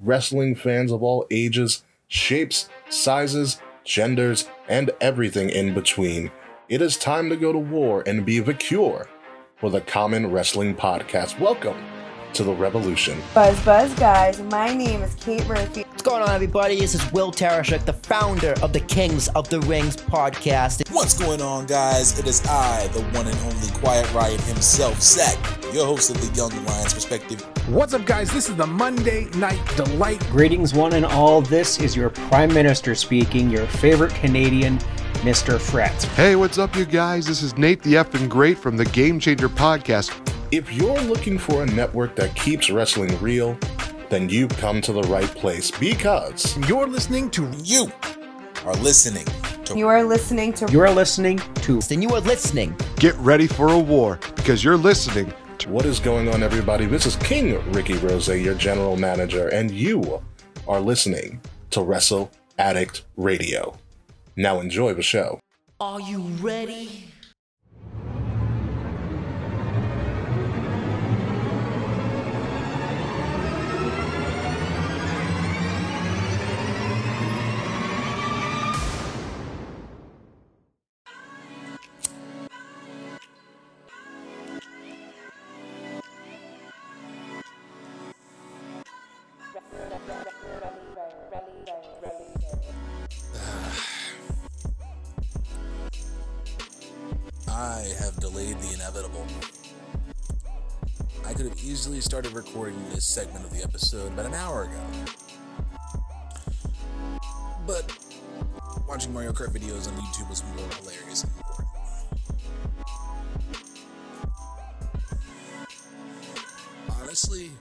wrestling fans of all ages, shapes, sizes, genders, and everything in between. It is time to go to war and be the cure for the Common Wrestling Podcast. Welcome to the revolution. Buzz Buzz guys, my name is Kate Murphy. What's going on, everybody? This is Will Tarashuk, the founder of the Kings of the Rings podcast. What's going on, guys? It is I, the one and only Quiet Riot himself, Zach, your host of the Young Lions Perspective. What's up, guys? This is the Monday Night Delight. Greetings, one and all. This is your Prime Minister speaking, your favorite Canadian, Mr. Fret. Hey, what's up, you guys? This is Nate the Effing Great from the Game Changer Podcast. If you're looking for a network that keeps wrestling real, then you've come to the right place because You're listening to You are listening to You are listening to You are listening to And you are listening. Get ready for a war because you're listening to what is going on, everybody? This is King Ricky Rose, your general manager, and you are listening to Wrestle Addict Radio. Now enjoy the show. Are you ready? Segment of the episode about an hour ago. But watching Mario Kart videos on YouTube was more hilarious. Honestly,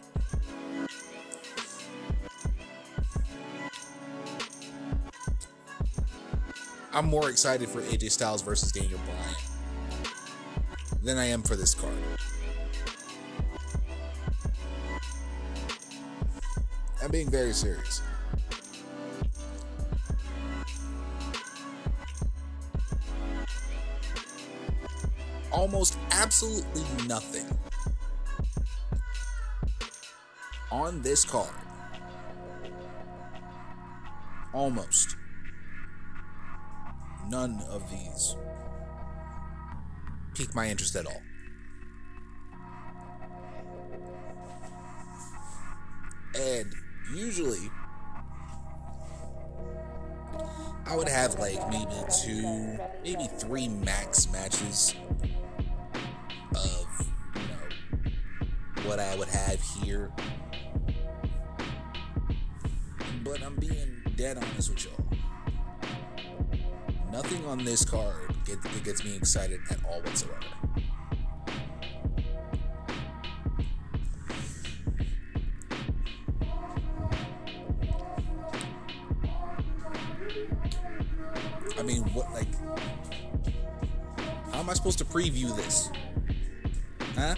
I'm more excited for AJ Styles versus Daniel Bryan than I am for this card. I'm being very serious. Almost absolutely nothing on this card. Almost none of these pique my interest at all. And usually, I would have like maybe two, maybe three max matches of, you know, what I would have here. But I'm being dead honest with y'all. Nothing on this card get, it gets me excited at all whatsoever. Mean, what, like, how am I supposed to preview this? Huh?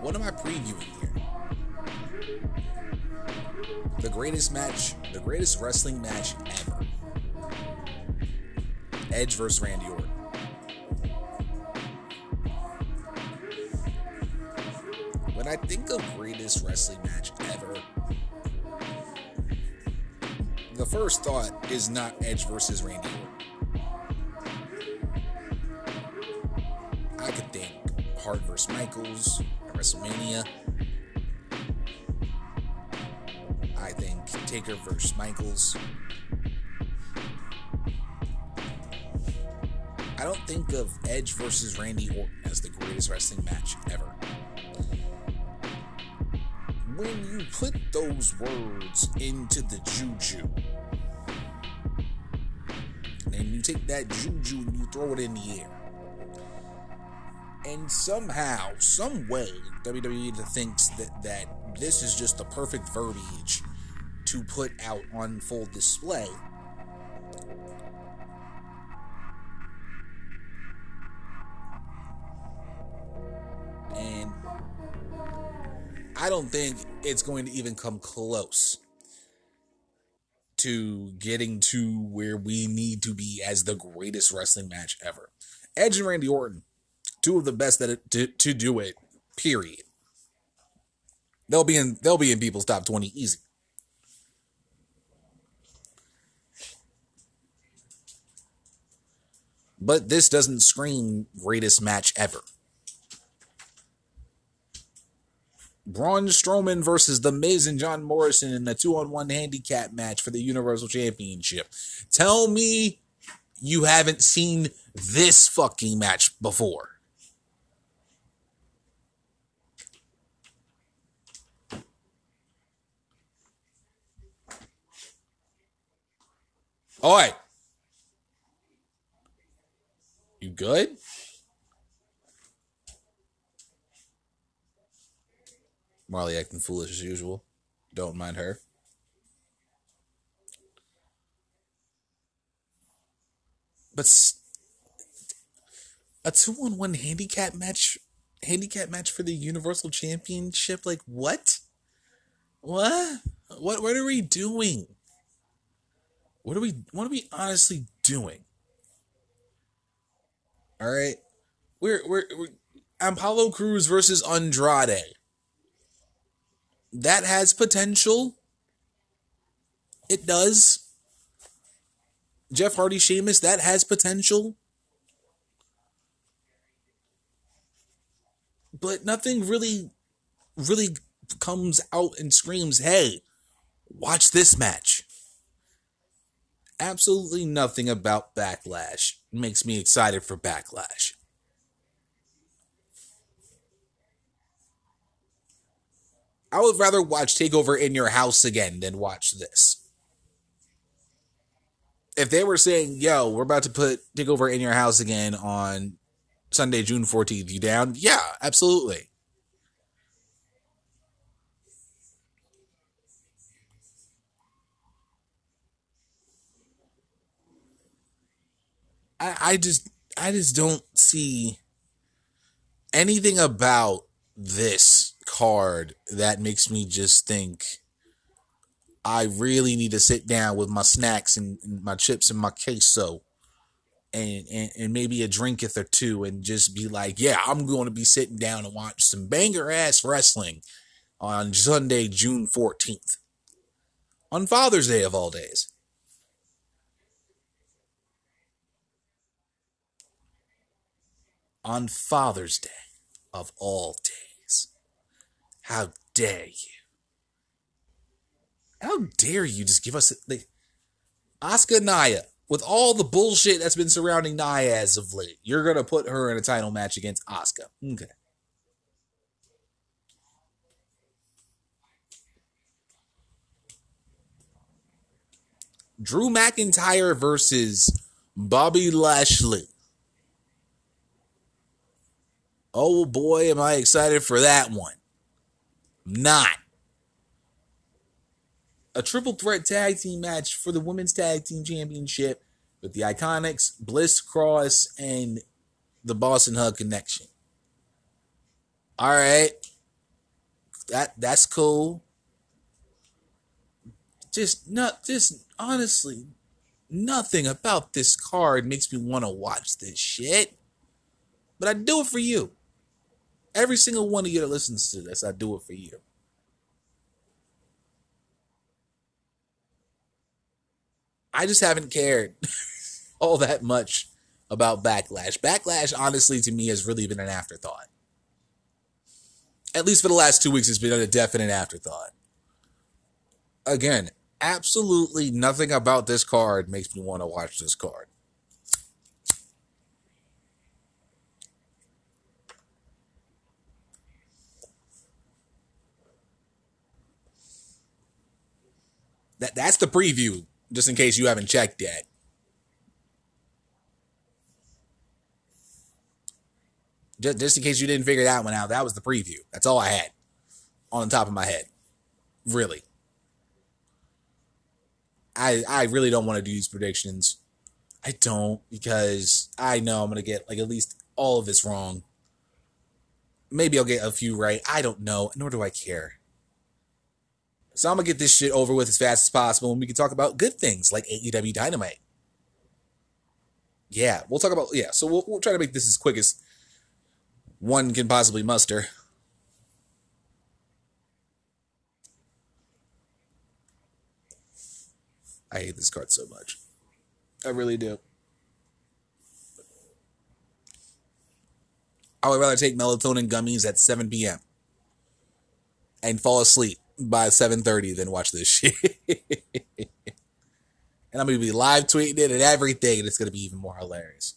What am I previewing here? The greatest match, the greatest wrestling match ever. Edge versus Randy Orton. When I think of greatest wrestling match first thought is not Edge versus Randy Orton. I could think Hart versus Michaels at WrestleMania. I think Taker versus Michaels. I don't think of Edge versus Randy Orton as the greatest wrestling match ever. When you put those words into the juju, take that juju and you throw it in the air, and somehow, some way, WWE thinks that that this is just the perfect verbiage to put out on full display. And I don't think it's going to even come close to getting to where we need to be as the greatest wrestling match ever. Edge and Randy Orton, two of the best that it, to, to do it, period. They'll be in they'll be in people's top 20 easy. But this doesn't scream greatest match ever. Braun Strowman versus The Miz and John Morrison in a two on one handicap match for the Universal Championship. Tell me you haven't seen this fucking match before. All right. You good? Marley acting foolish as usual. Don't mind her. But a two on one handicap match, handicap match for the Universal Championship. Like what? What? What? What are we doing? What are we? What are we honestly doing? All right, we're we're, we're Apollo Crews versus Andrade. That has potential. It does. Jeff Hardy, Sheamus, that has potential. But nothing really, really comes out and screams, hey, watch this match. Absolutely nothing about Backlash makes me excited for Backlash. I would rather watch Takeover in Your House again than watch this. If they were saying, yo, we're about to put Takeover in Your House again on Sunday, June 14th, you down? Yeah, absolutely. I, I just I just don't see anything about this card that makes me just think I really need to sit down with my snacks and, my chips and my queso and, and and maybe a drinketh or two and just be like, yeah, I'm going to be sitting down and watch some banger ass wrestling on Sunday, June 14th. On Father's Day of all days. On Father's Day of all days. How dare you? How dare you just give us the Asuka Nia with all the bullshit that's been surrounding Naya as of late? You're gonna put her in a title match against Asuka. Okay. Drew McIntyre versus Bobby Lashley. Oh boy, am I excited for that one. Not. A triple threat tag team match for the Women's Tag Team Championship with the Iconics, Bliss Cross, and the Boss 'n' Hug Connection. All right. That that's cool. Just not just honestly nothing about this card makes me want to watch this shit. But I do it for you. Every single one of you that listens to this, I do it for you. I just haven't cared all that much about Backlash. Backlash, honestly, to me, has really been an afterthought. At least for the last two weeks, it's been a definite afterthought. Again, absolutely nothing about this card makes me want to watch this card. That that's the preview, just in case you haven't checked yet. Just, just in case you didn't figure that one out, that was the preview. That's all I had on the top of my head. Really. I I really don't want to do these predictions. I don't because I know I'm gonna get like at least all of this wrong. Maybe I'll get a few right. I don't know, nor do I care. So I'm gonna get this shit over with as fast as possible, and we can talk about good things like AEW Dynamite. Yeah, we'll talk about yeah. So we'll, we'll try to make this as quick as one can possibly muster. I hate this card so much. I really do. I would rather take melatonin gummies at 7 p.m. and fall asleep by 7:30 then watch this shit. and I'm gonna be live tweeting it and everything, and it's gonna be even more hilarious.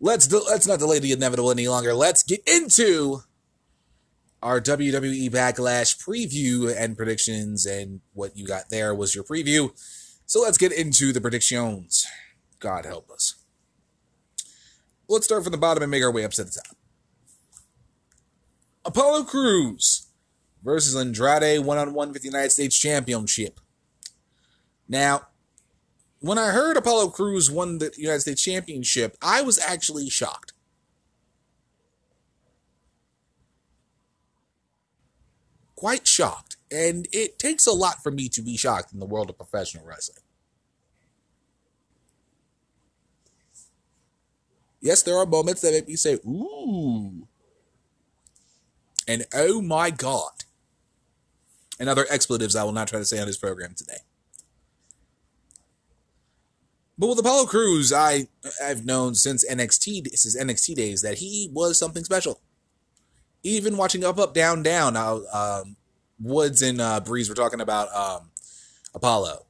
Let's do, let's not delay the inevitable any longer. Let's get into our WWE Backlash preview and predictions, and what you got there was your preview. So let's get into the predictions. God help us. Let's start from the bottom and make our way up to the top. Apollo Crews versus Andrade one on one with the United States Championship. Now, when I heard Apollo Crews won the United States Championship, I was actually shocked. Quite shocked. And it takes a lot for me to be shocked in the world of professional wrestling. Yes, there are moments that make me say, ooh. And oh my God. And other expletives I will not try to say on this program today. But with Apollo Crews, I I've known since NXT since NXT days that he was something special. Even watching Up Up Down Down, now um, Woods and uh, Breeze were talking about um, Apollo,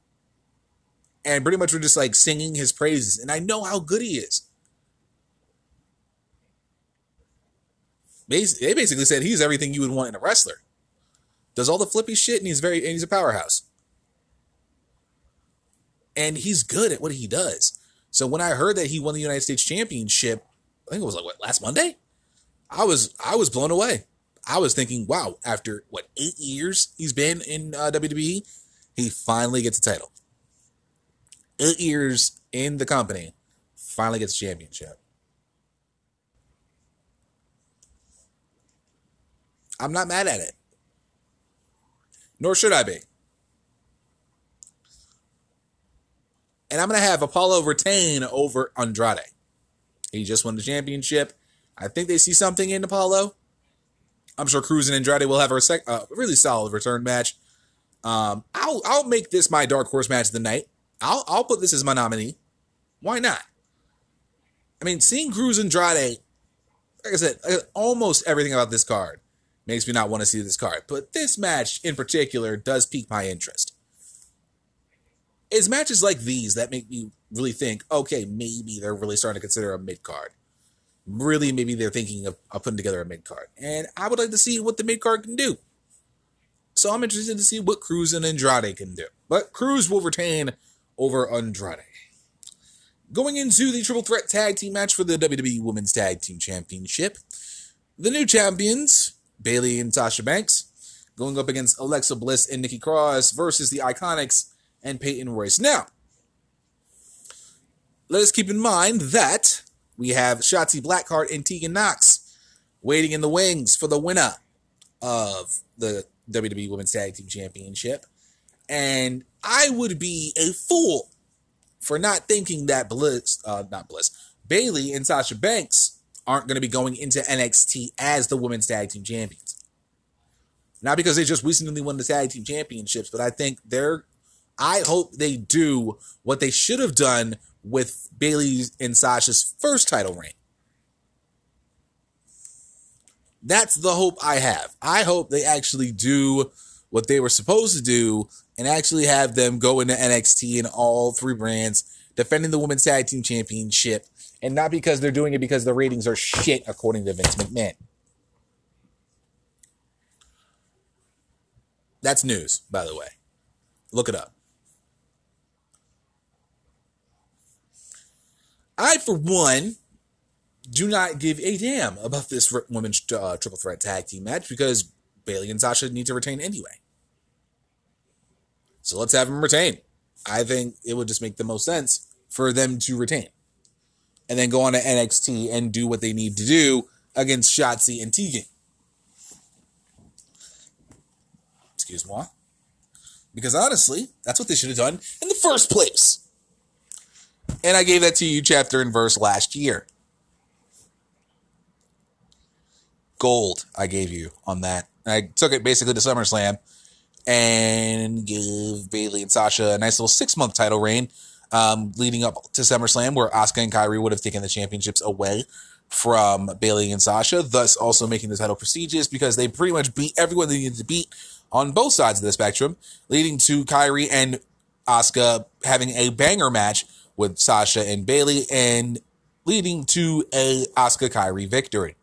and pretty much were just like singing his praises. And I know how good he is. They basically said he's everything you would want in a wrestler. Does all the flippy shit, and he's very and he's a powerhouse and he's good at what he does. So when I heard that he won the United States Championship, I think it was like what last Monday, I was I was blown away. I was thinking, wow, after what eight years he's been in uh, WWE, he finally gets a title. Eight years in the company, finally gets a championship. I'm not mad at it. Nor should I be. And I'm going to have Apollo retain over Andrade. He just won the championship. I think they see something in Apollo. I'm sure Crews and Andrade will have a sec- uh, really solid return match. Um, I'll I'll make this my dark horse match of the night. I'll I'll put this as my nominee. Why not? I mean, seeing Crews and Andrade, like I said, uh, almost everything about this card makes me not want to see this card. But this match in particular does pique my interest it's matches like these that make me really think, okay, maybe they're really starting to consider a mid card. Really, maybe they're thinking of, of putting together a mid card. And I would like to see what the mid card can do. So I'm interested to see what Crews and Andrade can do. But Crews will retain over Andrade. Going into the triple threat tag team match for the WWE Women's Tag Team Championship, the new champions, Bayley and Sasha Banks, going up against Alexa Bliss and Nikki Cross versus the Iconics and Peyton Royce. Now, let us keep in mind that we have Shotzi Blackheart and Tegan Knox waiting in the wings for the winner of the WWE Women's Tag Team Championship. And I would be a fool for not thinking that Bliss, uh, not Bliss, Bayley and Sasha Banks aren't going to be going into NXT as the Women's Tag Team Champions. Not because they just recently won the Tag Team Championships, but I think they're I hope they do what they should have done with Bayley and Sasha's first title reign. That's the hope I have. I hope they actually do what they were supposed to do and actually have them go into NXT in all three brands, defending the Women's Tag Team Championship, and not because they're doing it because the ratings are shit, according to Vince McMahon. That's news, by the way. Look it up. I, for one, do not give a damn about this women's uh, triple threat tag team match because Bayley and Sasha need to retain anyway. So let's have them retain. I think it would just make the most sense for them to retain. And then go on to NXT and do what they need to do against Shotzi and Tegan. Excuse me. Because honestly, that's what they should have done in the first place. And I gave that to you chapter and verse last year. Gold, I gave you on that. I took it basically to SummerSlam and give Bayley and Sasha a nice little six month title reign, um, leading up to SummerSlam, where Asuka and Kairi would have taken the championships away from Bayley and Sasha, thus also making the title prestigious because they pretty much beat everyone they needed to beat on both sides of the spectrum, leading to Kairi and Asuka having a banger match with Sasha and Bayley and leading to a Asuka Kairi victory.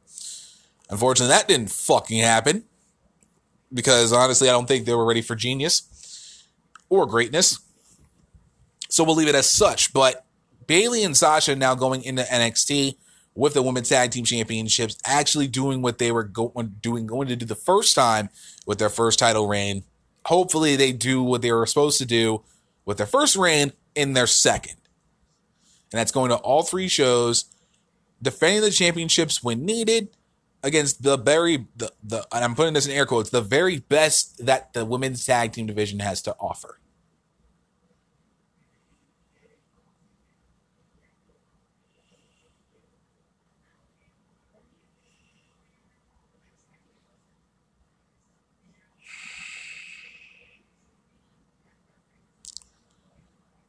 Unfortunately, that didn't fucking happen because honestly, I don't think they were ready for genius or greatness. So we'll leave it as such. But Bayley and Sasha now going into NXT with the women's tag team championships, actually doing what they were going doing going to do the first time with their first title reign. Hopefully, they do what they were supposed to do with their first reign in their second, and that's going to all three shows, defending the championships when needed against the very the, the and I'm putting this in air quotes the very best that the women's tag team division has to offer.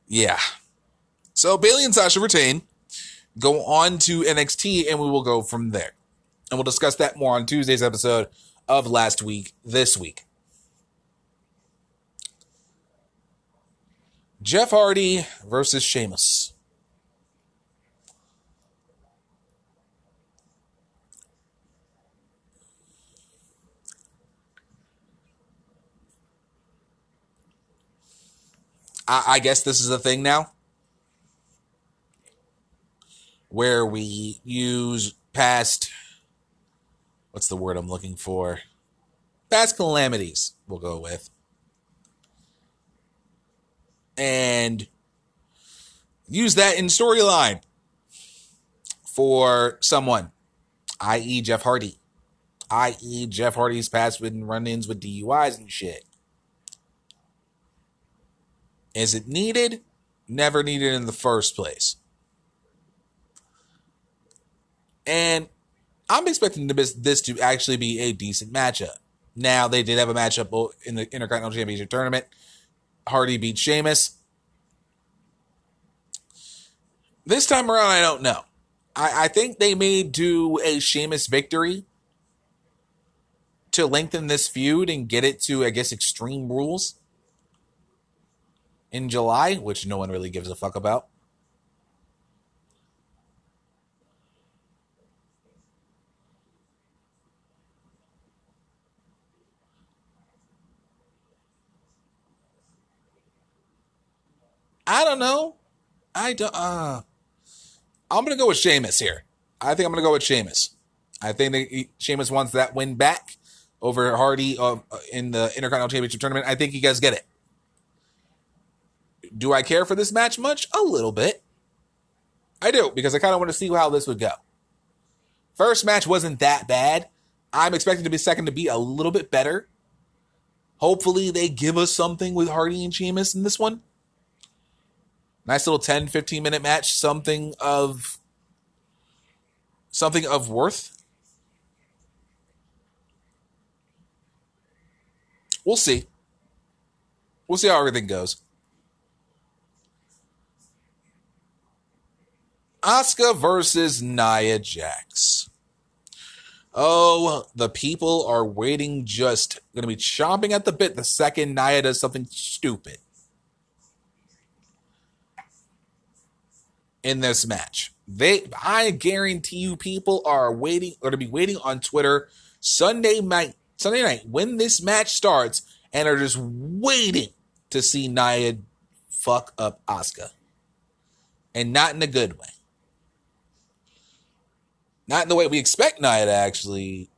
Yeah. So Bayley and Sasha retain, go on to NXT, and we will go from there. And we'll discuss that more on Tuesday's episode of last week, this week. Jeff Hardy versus Sheamus. I, I guess this is a thing now where we use past what's the word I'm looking for? Past calamities, we'll go with. And use that in storyline for someone, i.e., Jeff Hardy, i.e., Jeff Hardy's past with run ins with DUIs and shit. Is it needed? Never needed in the first place. And I'm expecting this to actually be a decent matchup. Now, they did have a matchup in the Intercontinental Championship tournament. Hardy beat Sheamus. This time around, I don't know. I, I think they may do a Sheamus victory to lengthen this feud and get it to, I guess, Extreme Rules in July, which no one really gives a fuck about. I don't know. I don't. Uh, I'm gonna go with Sheamus here. I think I'm gonna go with Sheamus. I think that Sheamus wants that win back over Hardy uh, in the Intercontinental Championship tournament. I think you guys get it. Do I care for this match much? A little bit. I do because I kind of want to see how this would go. First match wasn't that bad. I'm expecting to be second to be a little bit better. Hopefully, they give us something with Hardy and Sheamus in this one. Nice little 10, 15 minute match, something of something of worth. We'll see. We'll see how everything goes. Asuka versus Nia Jax. Oh, the people are waiting just going to be chomping at the bit the second Nia does something stupid. In this match. They I guarantee you people are waiting or to be waiting on Twitter Sunday night Sunday night when this match starts and are just waiting to see Nia fuck up Asuka. And not in a good way. Not in the way we expect Nia to actually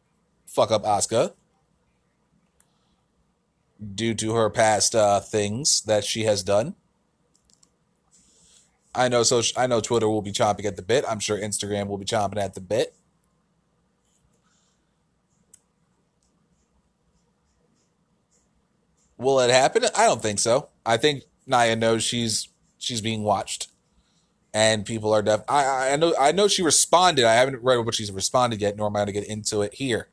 fuck up Asuka due to her past uh, things that she has done. I know so I know Twitter will be chomping at the bit. I'm sure Instagram will be chomping at the bit. Will it happen? I don't think so. I think Nia knows she's she's being watched, and people are def. I I know I know she responded. I haven't read what she's responded yet, nor am I going to get into it here.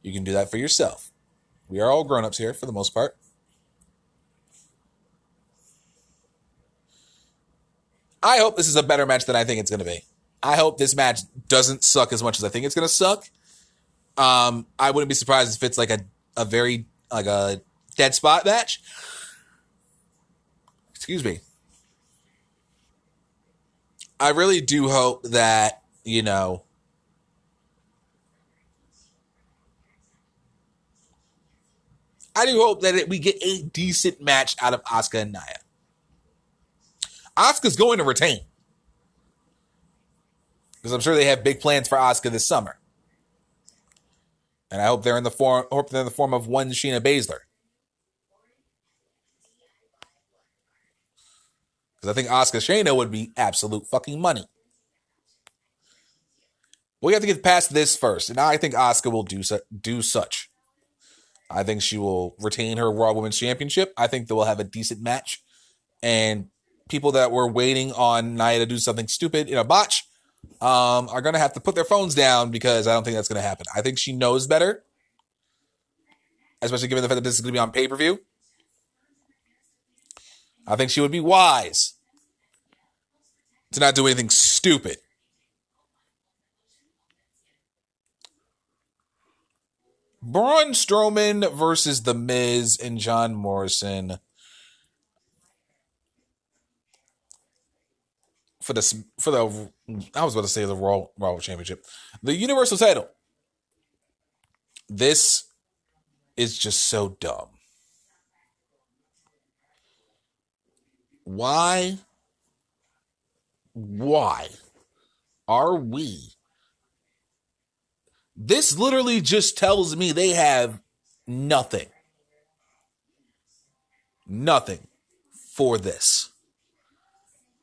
You can do that for yourself. We are all grown ups here for the most part. I hope this is a better match than I think it's going to be. I hope this match doesn't suck as much as I think it's going to suck. Um, I wouldn't be surprised if it's like a, a very like a dead spot match. Excuse me. I really do hope that, you know, I do hope that it, we get a decent match out of Asuka and Nia. Asuka's going to retain. Because I'm sure they have big plans for Asuka this summer. And I hope they're in the form hope they're in the form of one Shayna Baszler. Because I think Asuka Shayna would be absolute fucking money. We have to get past this first, and I think Asuka will do su- do such. I think she will retain her Raw Women's Championship. I think they will have a decent match, and people that were waiting on Nia to do something stupid in a botch um, are going to have to put their phones down because I don't think that's going to happen. I think she knows better, especially given the fact that this is going to be on pay per view. I think she would be wise to not do anything stupid. Braun Strowman versus The Miz and John Morrison for the for the I was about to say the Raw Raw Championship, the Universal Title. This is just so dumb. Why? Why are we? This literally just tells me they have nothing. Nothing for this.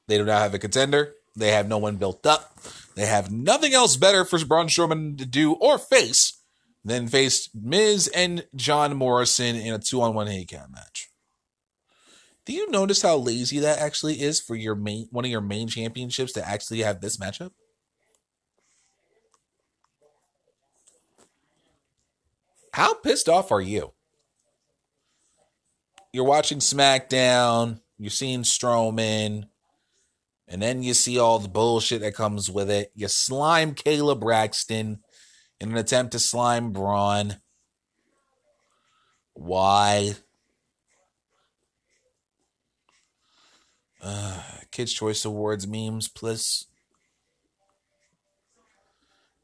They do not have a contender. They have no one built up. They have nothing else better for Braun Strowman to do or face than face Miz and John Morrison in a two on one handicap match. Do you notice how lazy that actually is for your main one of your main championships to actually have this matchup? How pissed off are you? You're watching SmackDown, you're seeing Strowman, and then you see all the bullshit that comes with it. You slime Kayla Braxton in an attempt to slime Braun. Why? Uh, Kids' Choice Awards memes, please.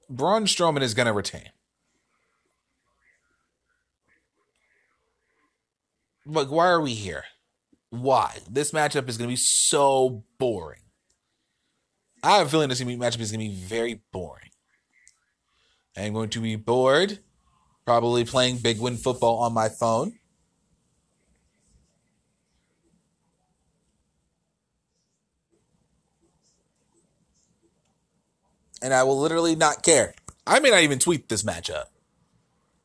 Braun Strowman is going to retain. Like, why are we here? Why? This matchup is going to be so boring. I have a feeling this matchup is going to be very boring. I'm going to be bored, probably playing Big Win football on my phone. And I will literally not care. I may not even tweet this matchup.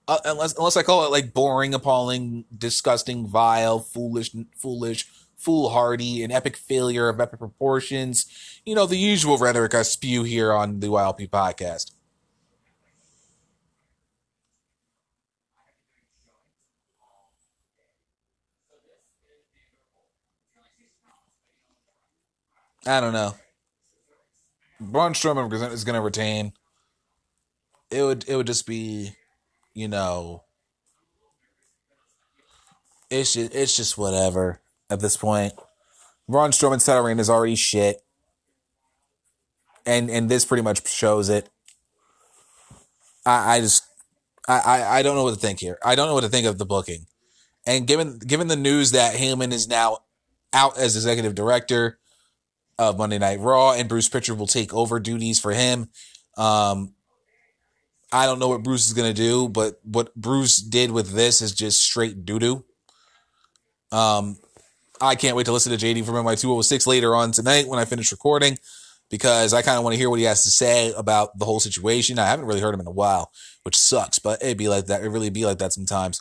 Uh, unless unless I call it like boring, appalling, disgusting, vile, foolish, foolish, foolhardy, an epic failure of epic proportions. You know, the usual rhetoric I spew here on the YLP podcast. I don't know. Braun Strowman is going to retain. It would it would just be, you know, it's just, it's just whatever at this point. Braun Strowman's title reign is already shit, and and this pretty much shows it. I I just I, I I don't know what to think here. I don't know what to think of the booking, and given given the news that Heyman is now out as executive director of Monday Night Raw, and Bruce Pritchard will take over duties for him. Um, I don't know what Bruce is gonna do, but what Bruce did with this is just straight doo doo. Um, I can't wait to listen to JD from my 206 later on tonight when I finish recording because I kind of want to hear what he has to say about the whole situation. I haven't really heard him in a while, which sucks, but it'd be like that. It really be like that sometimes.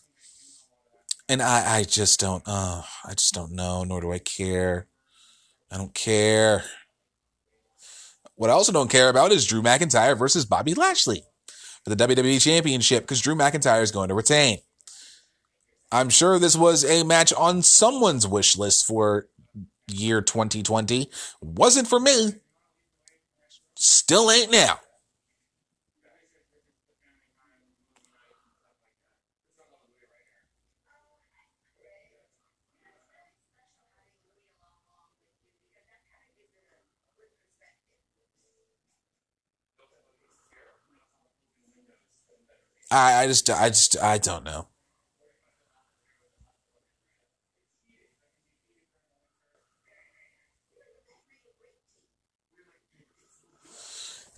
And I, I just don't, uh, I just don't know, nor do I care. I don't care. What I also don't care about is Drew McIntyre versus Bobby Lashley for the WWE Championship because Drew McIntyre is going to retain. I'm sure this was a match on someone's wish list for year 2020. Wasn't for me. Still ain't now. I, I just I just I don't know.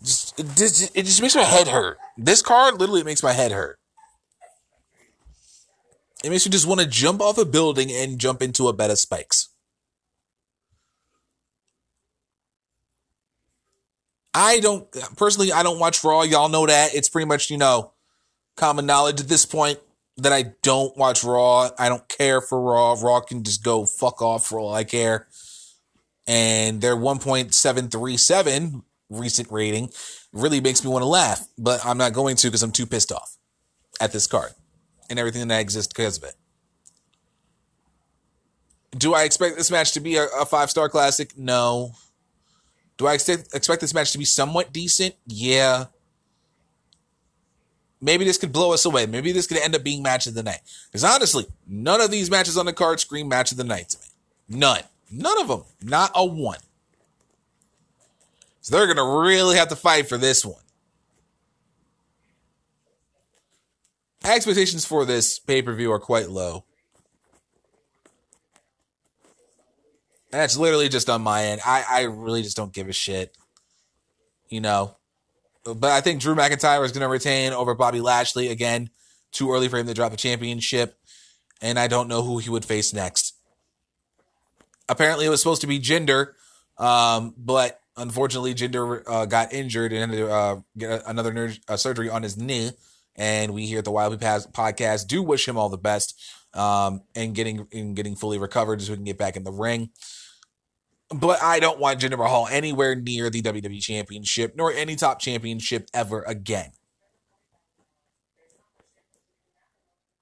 Just it, just it just makes my head hurt. This card literally makes my head hurt. It makes me just want to jump off a building and jump into a bed of spikes. I don't personally I don't watch Raw. Y'all know that. It's pretty much, you know, common knowledge at this point that I don't watch Raw. I don't care for Raw. Raw can just go fuck off for all I care. And their 1.737 recent rating really makes me want to laugh, but I'm not going to because I'm too pissed off at this card and everything that exists because of it. Do I expect this match to be a, a five star classic? No. Do I expect, expect this match to be somewhat decent? Yeah maybe this could blow us away. Maybe this could end up being match of the night. Because honestly, none of these matches on the card scream match of the night to me. None. None of them. Not a one. So they're going to really have to fight for this one. Expectations for this pay per view are quite low. That's literally just on my end. I, I really just don't give a shit. You know, but I think Drew McIntyre is going to retain over Bobby Lashley again. Too early for him to drop the championship, and I don't know who he would face next. Apparently, it was supposed to be Jinder, um, but unfortunately, Jinder uh, got injured and had to uh, get another ner- uh, surgery on his knee. And we here at the YLP podcast do wish him all the best um, and getting in getting fully recovered so we can get back in the ring. But I don't want Jinder Mahal anywhere near the WWE Championship nor any top championship ever again.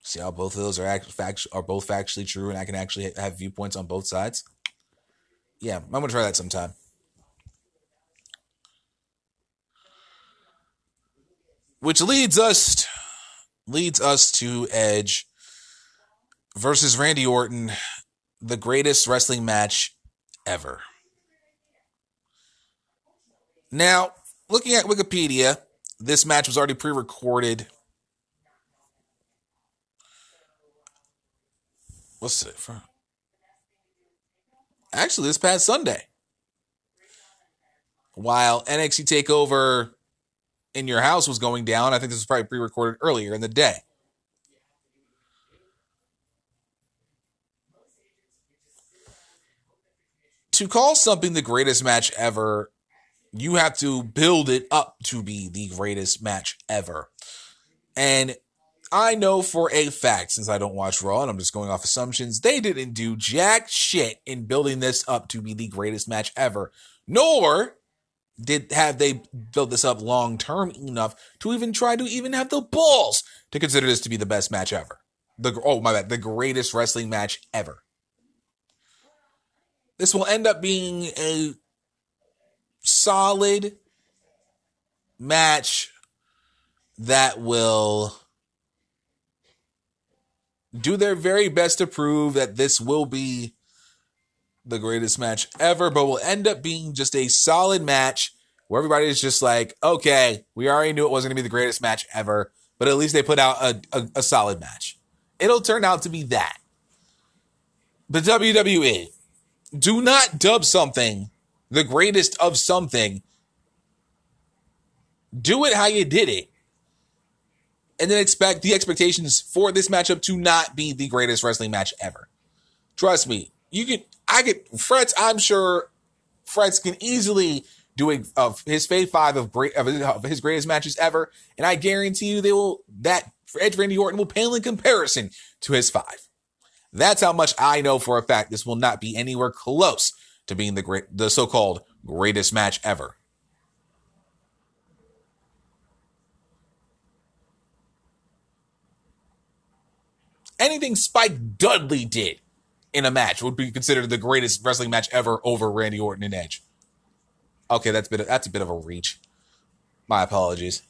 See how both of those are act, fact, are both factually true, and I can actually have viewpoints on both sides. Yeah, I'm gonna try that sometime. Which leads us leads us to Edge versus Randy Orton, the greatest wrestling match ever. Now, looking at Wikipedia, this match was already pre recorded. What's it for? Actually, this past Sunday. While NXT TakeOver in your house was going down, I think this was probably pre recorded earlier in the day. to call something the greatest match ever, you have to build it up to be the greatest match ever. And I know for a fact, since I don't watch Raw and I'm just going off assumptions, they didn't do jack shit in building this up to be the greatest match ever. Nor did have they built this up long term enough to even try to even have the balls to consider this to be the best match ever. The oh my bad, the greatest wrestling match ever this will end up being a solid match that will do their very best to prove that this will be the greatest match ever, but will end up being just a solid match where everybody is just like, okay, we already knew it wasn't going to be the greatest match ever, but at least they put out a, a, a solid match. It'll turn out to be that. The WWE do not dub something the greatest of something. Do it how you did it. And then expect the expectations for this matchup to not be the greatest wrestling match ever. Trust me, you can, I get, Frets, I'm sure Frets can easily do a, of his fave five of great, of his, of his greatest matches ever. And I guarantee you they will, that Edge Randy Orton will pale in comparison to his five. That's how much I know for a fact this will not be anywhere close to being the great, the so-called greatest match ever. anything Spike Dudley did in a match would be considered the greatest wrestling match ever over Randy Orton and Edge. Okay, that's bit that's a bit of a reach. My apologies.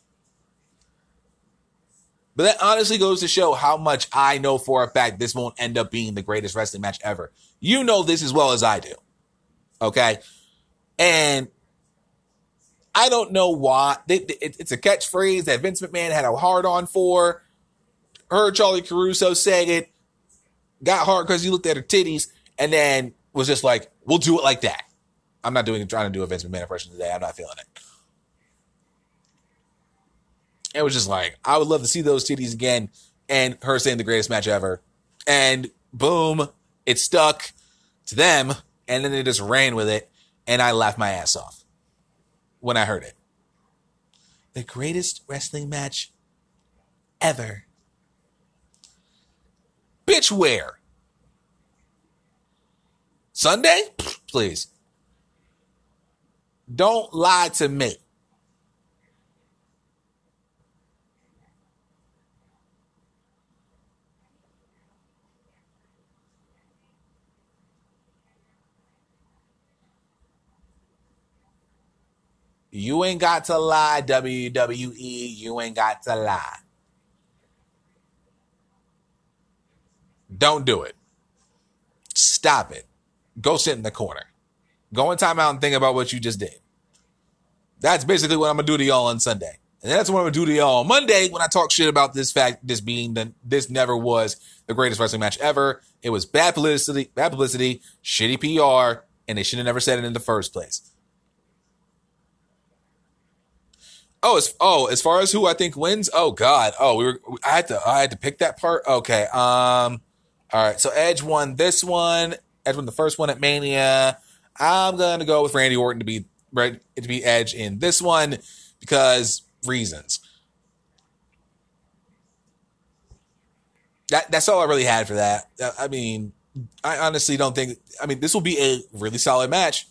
But that honestly goes to show how much I know for a fact this won't end up being the greatest wrestling match ever. You know this as well as I do. Okay? And I don't know why. It's a catchphrase that Vince McMahon had a hard on for. Heard Charlie Caruso say it. Got hard because he looked at her titties and then was just like, we'll do it like that. I'm not doing trying to do a Vince McMahon impression today. I'm not feeling it. It was just like, I would love to see those titties again and her saying the greatest match ever. And boom, it stuck to them. And then they just ran with it. And I laughed my ass off when I heard it. The greatest wrestling match ever. Bitch, where? Sunday? Please. Don't lie to me. You ain't got to lie, WWE. You ain't got to lie. Don't do it. Stop it. Go sit in the corner. Go in timeout and think about what you just did. That's basically what I'm gonna do to y'all on Sunday. And that's what I'm gonna do to y'all on Monday when I talk shit about this fact, this being that this never was the greatest wrestling match ever. It was bad publicity, bad publicity, shitty PR, and they should have never said it in the first place. Oh, as oh, as far as who I think wins, oh god, oh we were I had to I had to pick that part. Okay, um, all right. So Edge won this one. Edge won the first one at Mania. I'm gonna go with Randy Orton to be to be Edge in this one because reasons. That that's all I really had for that. Uh, I mean, I honestly don't think. I mean, this will be a really solid match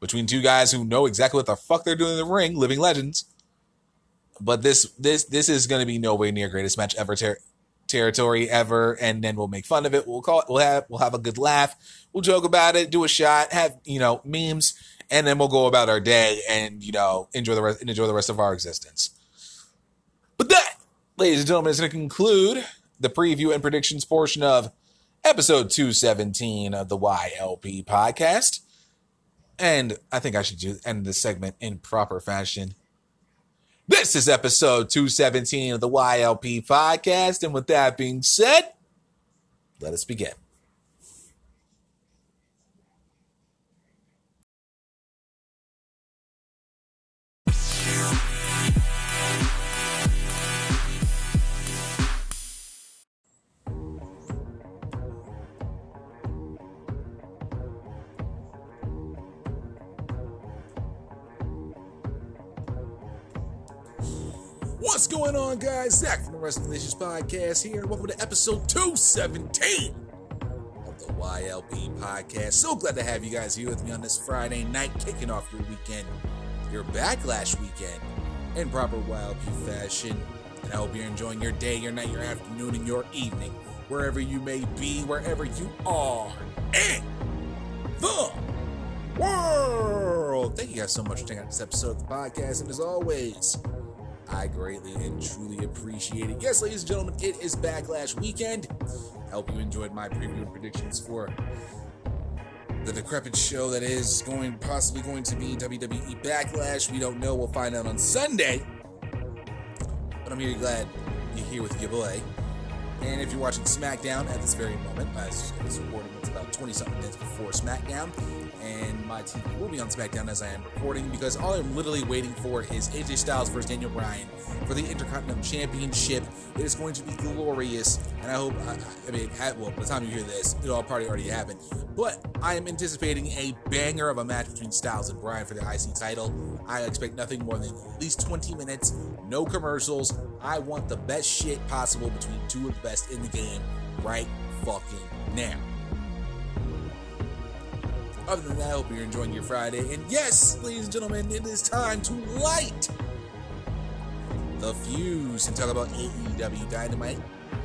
between two guys who know exactly what the fuck they're doing in the ring, living legends but this this this is going to be no way near greatest match ever ter- territory ever and then we'll make fun of it. We'll call it we'll have we'll have a good laugh. We'll joke about it do a shot have you know memes and then we'll go about our day and you know enjoy the rest and enjoy the rest of our existence. But that ladies and gentlemen is going to conclude the preview and predictions portion of episode 217 of the ylp podcast. And i think i should do end this segment in proper fashion this is episode 217 of the YLP podcast. And with that being said, let us begin. What's going on, guys? Zach from the Wrestling Delicious Podcast here. Welcome to episode 217 of the YLP Podcast. So glad to have you guys here with me on this Friday night, kicking off your weekend, your backlash weekend, in proper YLP fashion. And I hope you're enjoying your day, your night, your afternoon, and your evening, wherever you may be, wherever you are in the world. Thank you guys so much for checking out this episode of the podcast. And as always, I greatly and truly appreciate it. Yes, ladies and gentlemen, it is Backlash Weekend. I hope you enjoyed my preview and predictions for the decrepit show that is going possibly going to be WWE Backlash. We don't know. We'll find out on Sunday. But I'm really glad you're here with your boy. And if you're watching SmackDown at this very moment, as it's recording, it's about 20 something minutes before SmackDown and my TV will be on SmackDown as I am recording because all I'm literally waiting for is AJ Styles versus Daniel Bryan for the Intercontinental Championship. It is going to be glorious, and I hope. I, I mean, well, by the time you hear this, it'll all probably already happened. But I am anticipating a banger of a match between Styles and Bryan for the IC title. I expect nothing more than at least 20 minutes, no commercials. I want the best shit possible between two of the best in the game right fucking now. Other than that, I hope you're enjoying your Friday. And yes, ladies and gentlemen, it is time to light the fuse and talk about AEW Dynamite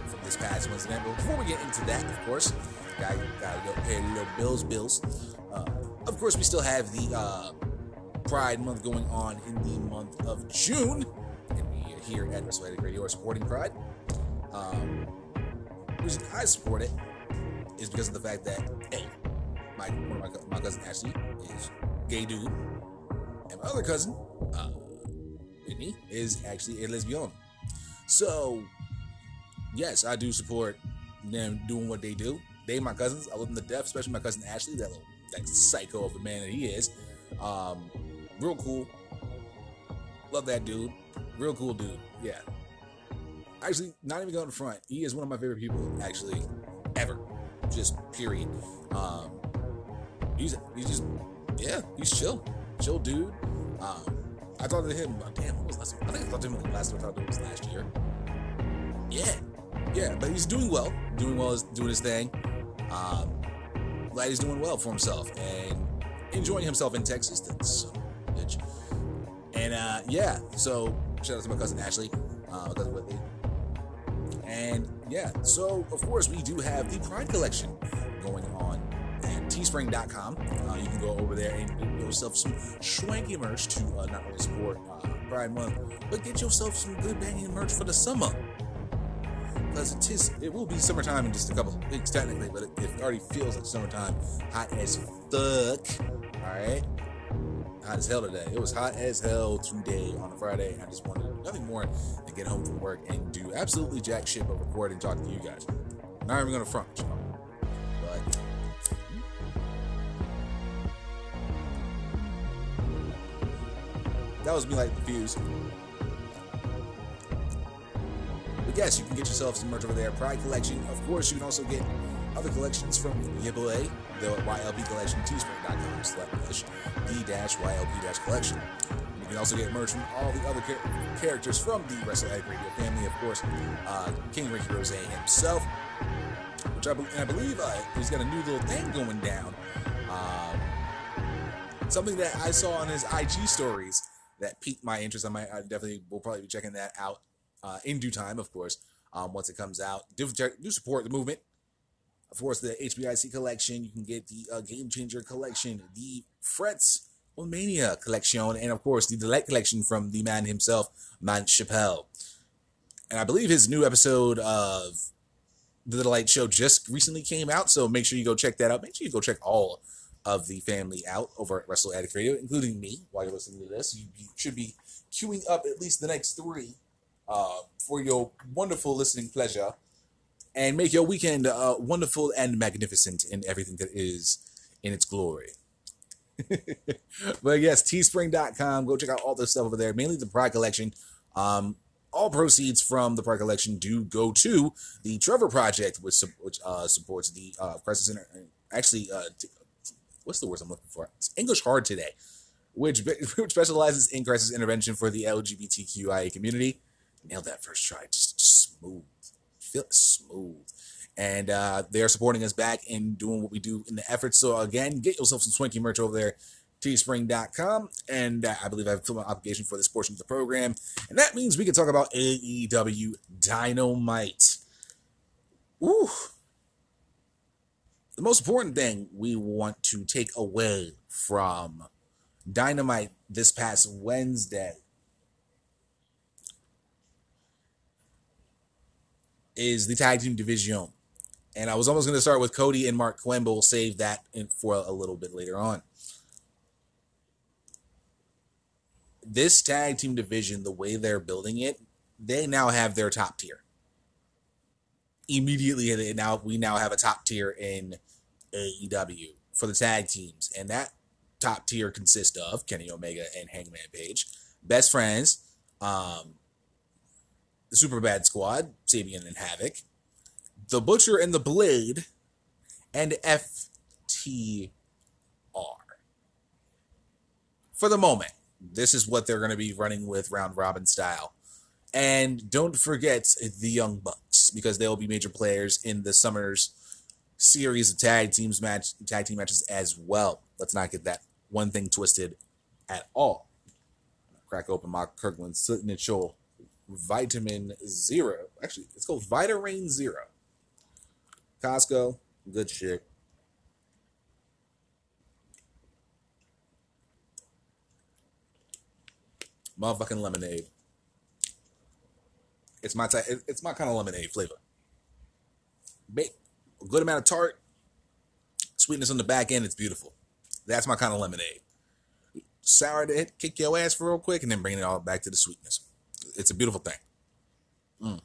from this past Wednesday. But before we get into that, of course, gotta, gotta go pay a little bills, bills. Uh, of course, we still have the uh, Pride Month going on in the month of June, and we are here at WrestleMania Radio are supporting Pride. Um, the reason I support it is because of the fact that hey, my one of my, my cousin Ashley is gay dude, and my other cousin, uh, Whitney, is actually a lesbian. So, yes, I do support them doing what they do. They my cousins. I love them to death, especially my cousin Ashley, that little that psycho of a man that he is. Um, real cool. Love that dude. Real cool dude. Yeah. Actually, not even going in front. He is one of my favorite people, actually, ever. Just period. Um, he's he's just yeah, he's chill, chill dude. Um, I talked to him. Damn, what was last? I think I talked to him last time I to him was last year. Yeah, yeah, but he's doing well. Doing well is doing his thing. Um, glad he's doing well for himself and enjoying himself in Texas. That's bitch. And uh, yeah, so shout out to my cousin Ashley, uh, my cousin Whitley. And yeah, so of course we do have the Pride collection going on at teespring.com. Uh, you can go over there and get yourself some swanky merch to uh, not only support uh, Pride Month, but get yourself some good banging merch for the summer. Because it is, it will be summertime in just a couple weeks technically, but it, it already feels like summertime, hot as fuck. All right, hot as hell today. It was hot as hell today on a Friday. I just wanted nothing more than get home from work and do absolutely jack shit but record and talk to you guys. Not even gonna front, know. But hmm. that was me like the fuse. Yes, you can get yourself some merch over there. Pride collection. Of course, you can also get other collections from Yiboe, the YLP collection, teespring.com slash the dash YLP dash collection. You can also get merch from all the other char- characters from the Wrestle Egg Radio family. Of course, uh, King Ricky Rose himself, which I, be- I believe uh, he's got a new little thing going down. Um, something that I saw on his IG stories that piqued my interest. I might, I definitely will probably be checking that out uh, in due time, of course, um, once it comes out. Do, do support the movement. Of course, the HBIC collection. You can get the uh, Game Changer collection, the Frets Mania collection, and of course, the Delight collection from the man himself, Man Chappelle. And I believe his new episode of the Delight Show just recently came out, so make sure you go check that out. Make sure you go check all of the family out over at Wrestle Addict Radio, including me. While you're listening to this, you, you should be queuing up at least the next three uh, for your wonderful listening pleasure, and make your weekend uh, wonderful and magnificent in everything that is in its glory. but yes, teespring.com. Go check out all this stuff over there, mainly the Pride collection. Um, all proceeds from the Pride collection do go to the Trevor Project, which which uh, supports the uh, Crisis Center. Actually, uh, t- what's the words I'm looking for? It's English hard today, which which specializes in crisis intervention for the LGBTQIA community. Nailed that first try, just smooth, feel smooth. And uh, they're supporting us back and doing what we do in the effort. So again, get yourself some swanky merch over there, teespring.com. And uh, I believe I have filled my obligation for this portion of the program. And that means we can talk about AEW Dynamite. Ooh. The most important thing we want to take away from Dynamite this past Wednesday is the tag team division. And I was almost going to start with Cody and Marq Quen, but we'll save that for a little bit later on. This tag team division, the way they're building it, they now have their top tier. Immediately, now we now have a top tier in AEW for the tag teams, and that top tier consists of Kenny Omega and Hangman Page, best friends, um, the Super Bad Squad, Sabian and Havoc, the Butcher and the Blade, and FTR. For the moment, this is what they're going to be running with round robin style. And don't forget the Young Bucks because they'll be major players in the summer's series of tag teams match tag team matches as well. Let's not get that one thing twisted at all. Crack open my Kirkland signature Vitamin Zero. Actually, it's called Vitarain Zero. Costco, good shit. Motherfucking lemonade. It's my type. It's my kind of lemonade flavor. A good amount of tart, sweetness on the back end. It's beautiful. That's my kind of lemonade. Sour to kick your ass for real quick, and then bring it all back to the sweetness. It's a beautiful thing. Mm.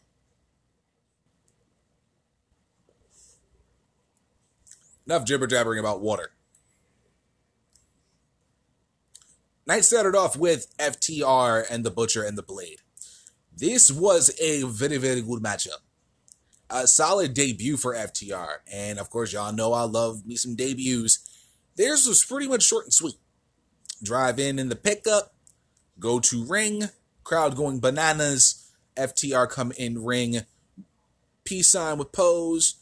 Enough jibber jabbering about water. Night started off with FTR and the Butcher and the Blade. This was a very, very good matchup. A solid debut for FTR. And of course, y'all know I love me some debuts. Theirs was pretty much short and sweet. Drive in in the pickup, go to ring, crowd going bananas. FTR come in ring, peace sign with pose,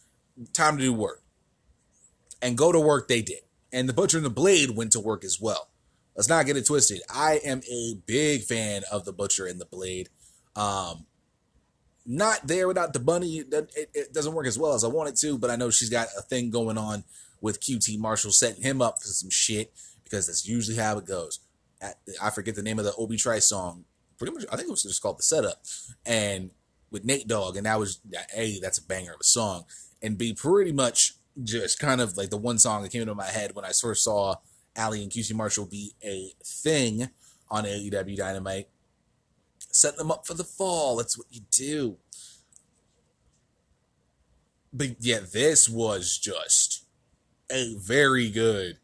time to do work. And go to work they did. And the Butcher and the Blade went to work as well. Let's not get it twisted. I am a big fan of the Butcher and the Blade. Um, not there without the bunny. It, it, doesn't work as well as I want it to, but I know she's got a thing going on with QT Marshall setting him up for some shit because that's usually how it goes. I forget the name of the Obi Trice song. Pretty much, I think it was just called the setup, and with Nate Dogg, and that was a that's a banger of a song, and B pretty much just kind of like the one song that came into my head when I first saw Allie and QT Marshall be a thing on AEW Dynamite set them up for the fall. That's what you do. But yeah, this was just a very good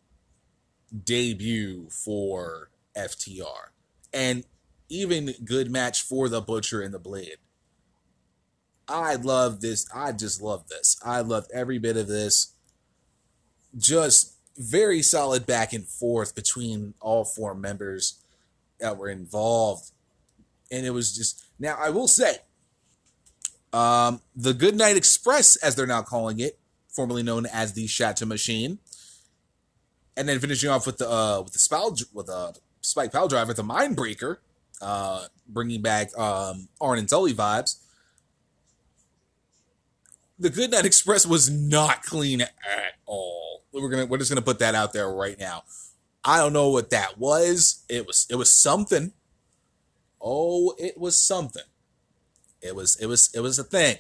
debut for FTR. And even good match for the Butcher and the Blade. I love this. I just love this. I love every bit of this. Just very solid back and forth between all four members that were involved and it was just now I will say, um, the Goodnight Express, as they're now calling it, formerly known as the Shatter Machine, and then finishing off with the uh, with the spell with a uh, Spike Pile Driver, the Mindbreaker, uh, bringing back um, Arn and Tully vibes. The Good Night Express was not clean at all. We're gonna we're just gonna put that out there right now. I don't know what that was. It was it was something. Oh, it was something. It was it was it was a thing.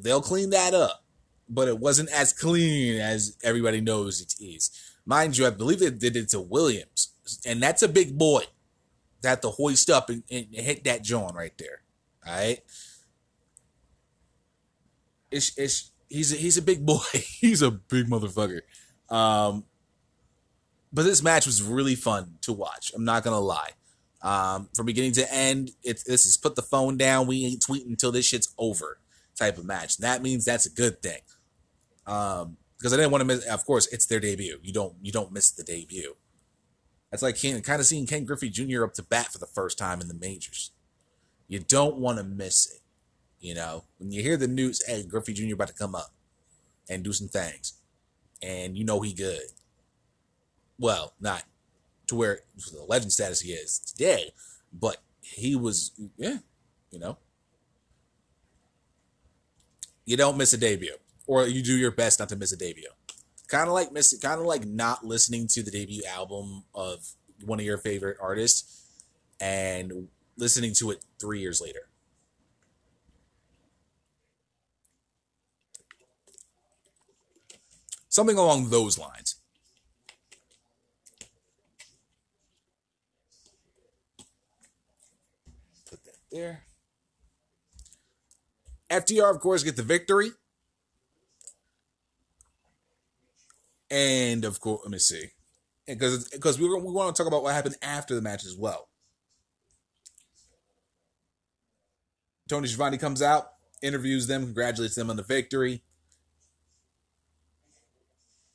They'll clean that up, but it wasn't as clean as everybody knows it is. Mind you, I believe they did it to Williams, and that's a big boy. That to hoist up and, and hit that John right there. All right. It's, it's, he's a, he's a big boy. he's a big motherfucker. Um, but this match was really fun to watch. I'm not gonna lie. Um, from beginning to end, it's this is put the phone down. We ain't tweeting until this shit's over type of match. That means that's a good thing. Um, because I didn't want to miss. Of course, it's their debut. You don't you don't miss the debut. That's like kind of seeing Ken Griffey Jr. up to bat for the first time in the majors. You don't want to miss it. You know, when you hear the news, hey, Griffey Jr. about to come up and do some things, and you know he good. Well, not to where the legend status he is today, but he was, yeah, you know. You don't miss a debut, or you do your best not to miss a debut. Kind of like miss, kind of like not listening to the debut album of one of your favorite artists and listening to it three years later. Something along those lines. Put that there. FTR, of course, get the victory. And of course, let me see, because because we we want to talk about what happened after the match as well. Tony Schiavone comes out, interviews them, congratulates them on the victory.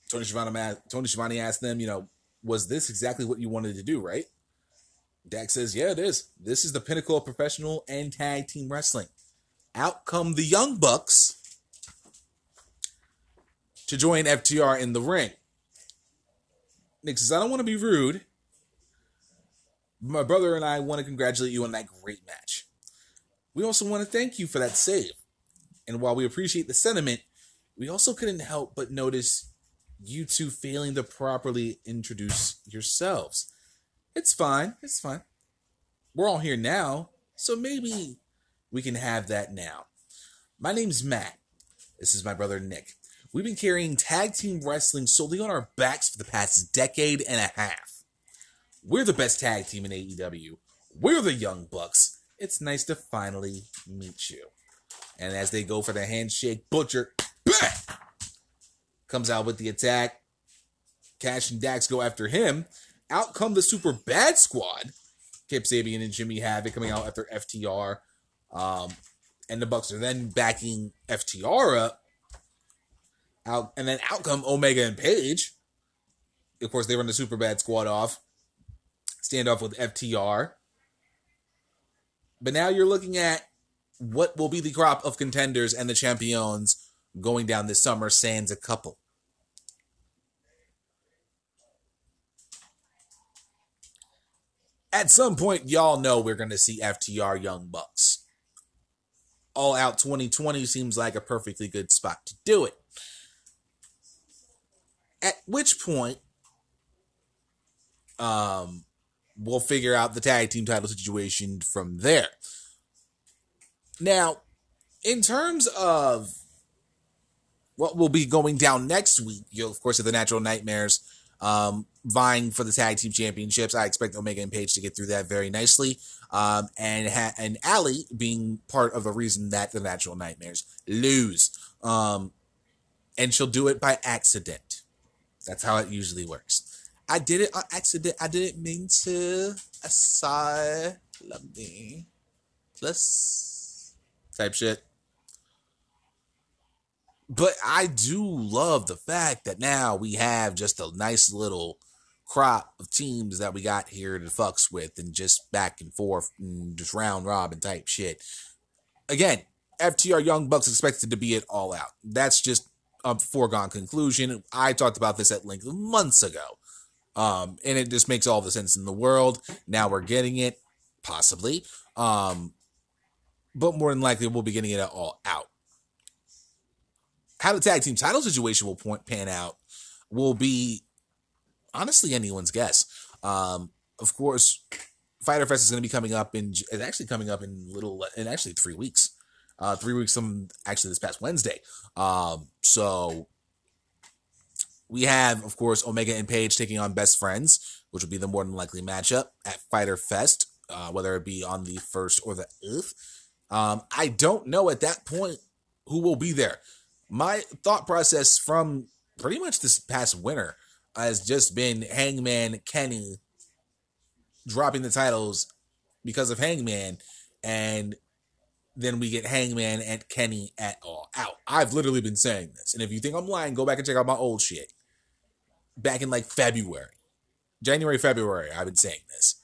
Tony Schiavone, Tony Schiavone asked them, you know, was this exactly what you wanted to do, right? Dax says, Yeah, it is. This is the pinnacle of professional and tag team wrestling. Out come the Young Bucks to join FTR in the ring. Nick says, I don't want to be rude, My brother and I want to congratulate you on that great match. We also want to thank you for that save. And while we appreciate the sentiment, we also couldn't help but notice you two failing to properly introduce yourselves. It's fine. It's fine. We're all here now, so maybe we can have that now. My name's Matt. This is my brother Nick. We've been carrying tag team wrestling solely on our backs for the past decade and a half. We're the best tag team in AEW. We're the Young Bucks. It's nice to finally meet you. And as they go for the handshake, Butcher bang, comes out with the attack. Cash and Dax go after him. Out come the Super Bad Squad. Kip Sabian and Jimmy Havoc coming out after FTR. Um, and the Bucks are then backing FTR up. Out and then out come Omega and Page. Of course, they run the Super Bad Squad off. Stand off with FTR. But now you're looking at what will be the crop of contenders and the champions going down this summer, sans a couple. At some point, y'all know we're going to see FTR Young Bucks. All Out 2020 seems like a perfectly good spot to do it. At which point, um, we'll figure out the tag team title situation from there. Now, in terms of what will be going down next week, you'll of course have the Natural Nightmares um, vying for the tag team championships. I expect Omega and Page to get through that very nicely, um, and ha- and Allie being part of the reason that the Natural Nightmares lose, um, and she'll do it by accident. That's how it usually works. I did it on accident. I didn't mean to. I saw love me. Plus type shit. But I do love the fact that now we have just a nice little crop of teams that we got here to fucks with and just back and forth and just round robin type shit. Again, FTR Young Bucks expected to be it all out. That's just a foregone conclusion. I talked about this at length months ago. Um, and it just makes all the sense in the world. Now we're getting it, possibly. Um, but more than likely, we'll be getting it all out. How the tag team title situation will point, pan out will be honestly anyone's guess. Um, of course, Fyter Fest is going to be coming up in, it's actually coming up in little, in actually three weeks. Uh, three weeks from actually this past Wednesday. Um, so we have, of course, Omega and Page taking on Best Friends, which will be the more than likely matchup at Fyter Fest, uh, whether it be on the first or the eighth. Um, I don't know at that point who will be there. My thought process from pretty much this past winter has just been Hangman Kenny dropping the titles because of Hangman, and then we get Hangman and Kenny at all out. I've literally been saying this, and if you think I'm lying, go back and check out my old shit. Back in like February, January, February, I've been saying this.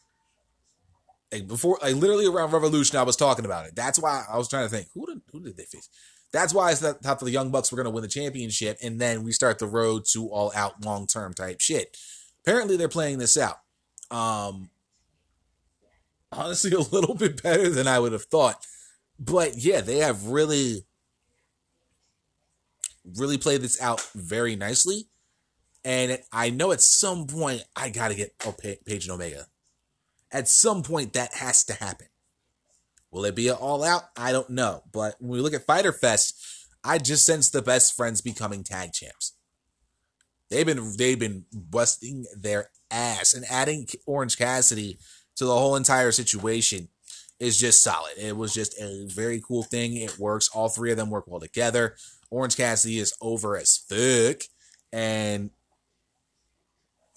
Like before, like literally around Revolution, I was talking about it. That's why I was trying to think who did who did they face. That's why I thought the Young Bucks were going to win the championship, and then we start the road to all out long term type shit. Apparently, they're playing this out. Um, honestly, a little bit better than I would have thought. But yeah, they have really, really played this out very nicely. And I know at some point I got to get Page and Omega. At some point that has to happen. Will it be all out? I don't know. But when we look at Fyter Fest, I just sense the best friends becoming tag champs. They've been they've been busting their ass and adding Orange Cassidy to the whole entire situation is just solid. It was just a very cool thing. It works. All three of them work well together. Orange Cassidy is over as fuck, and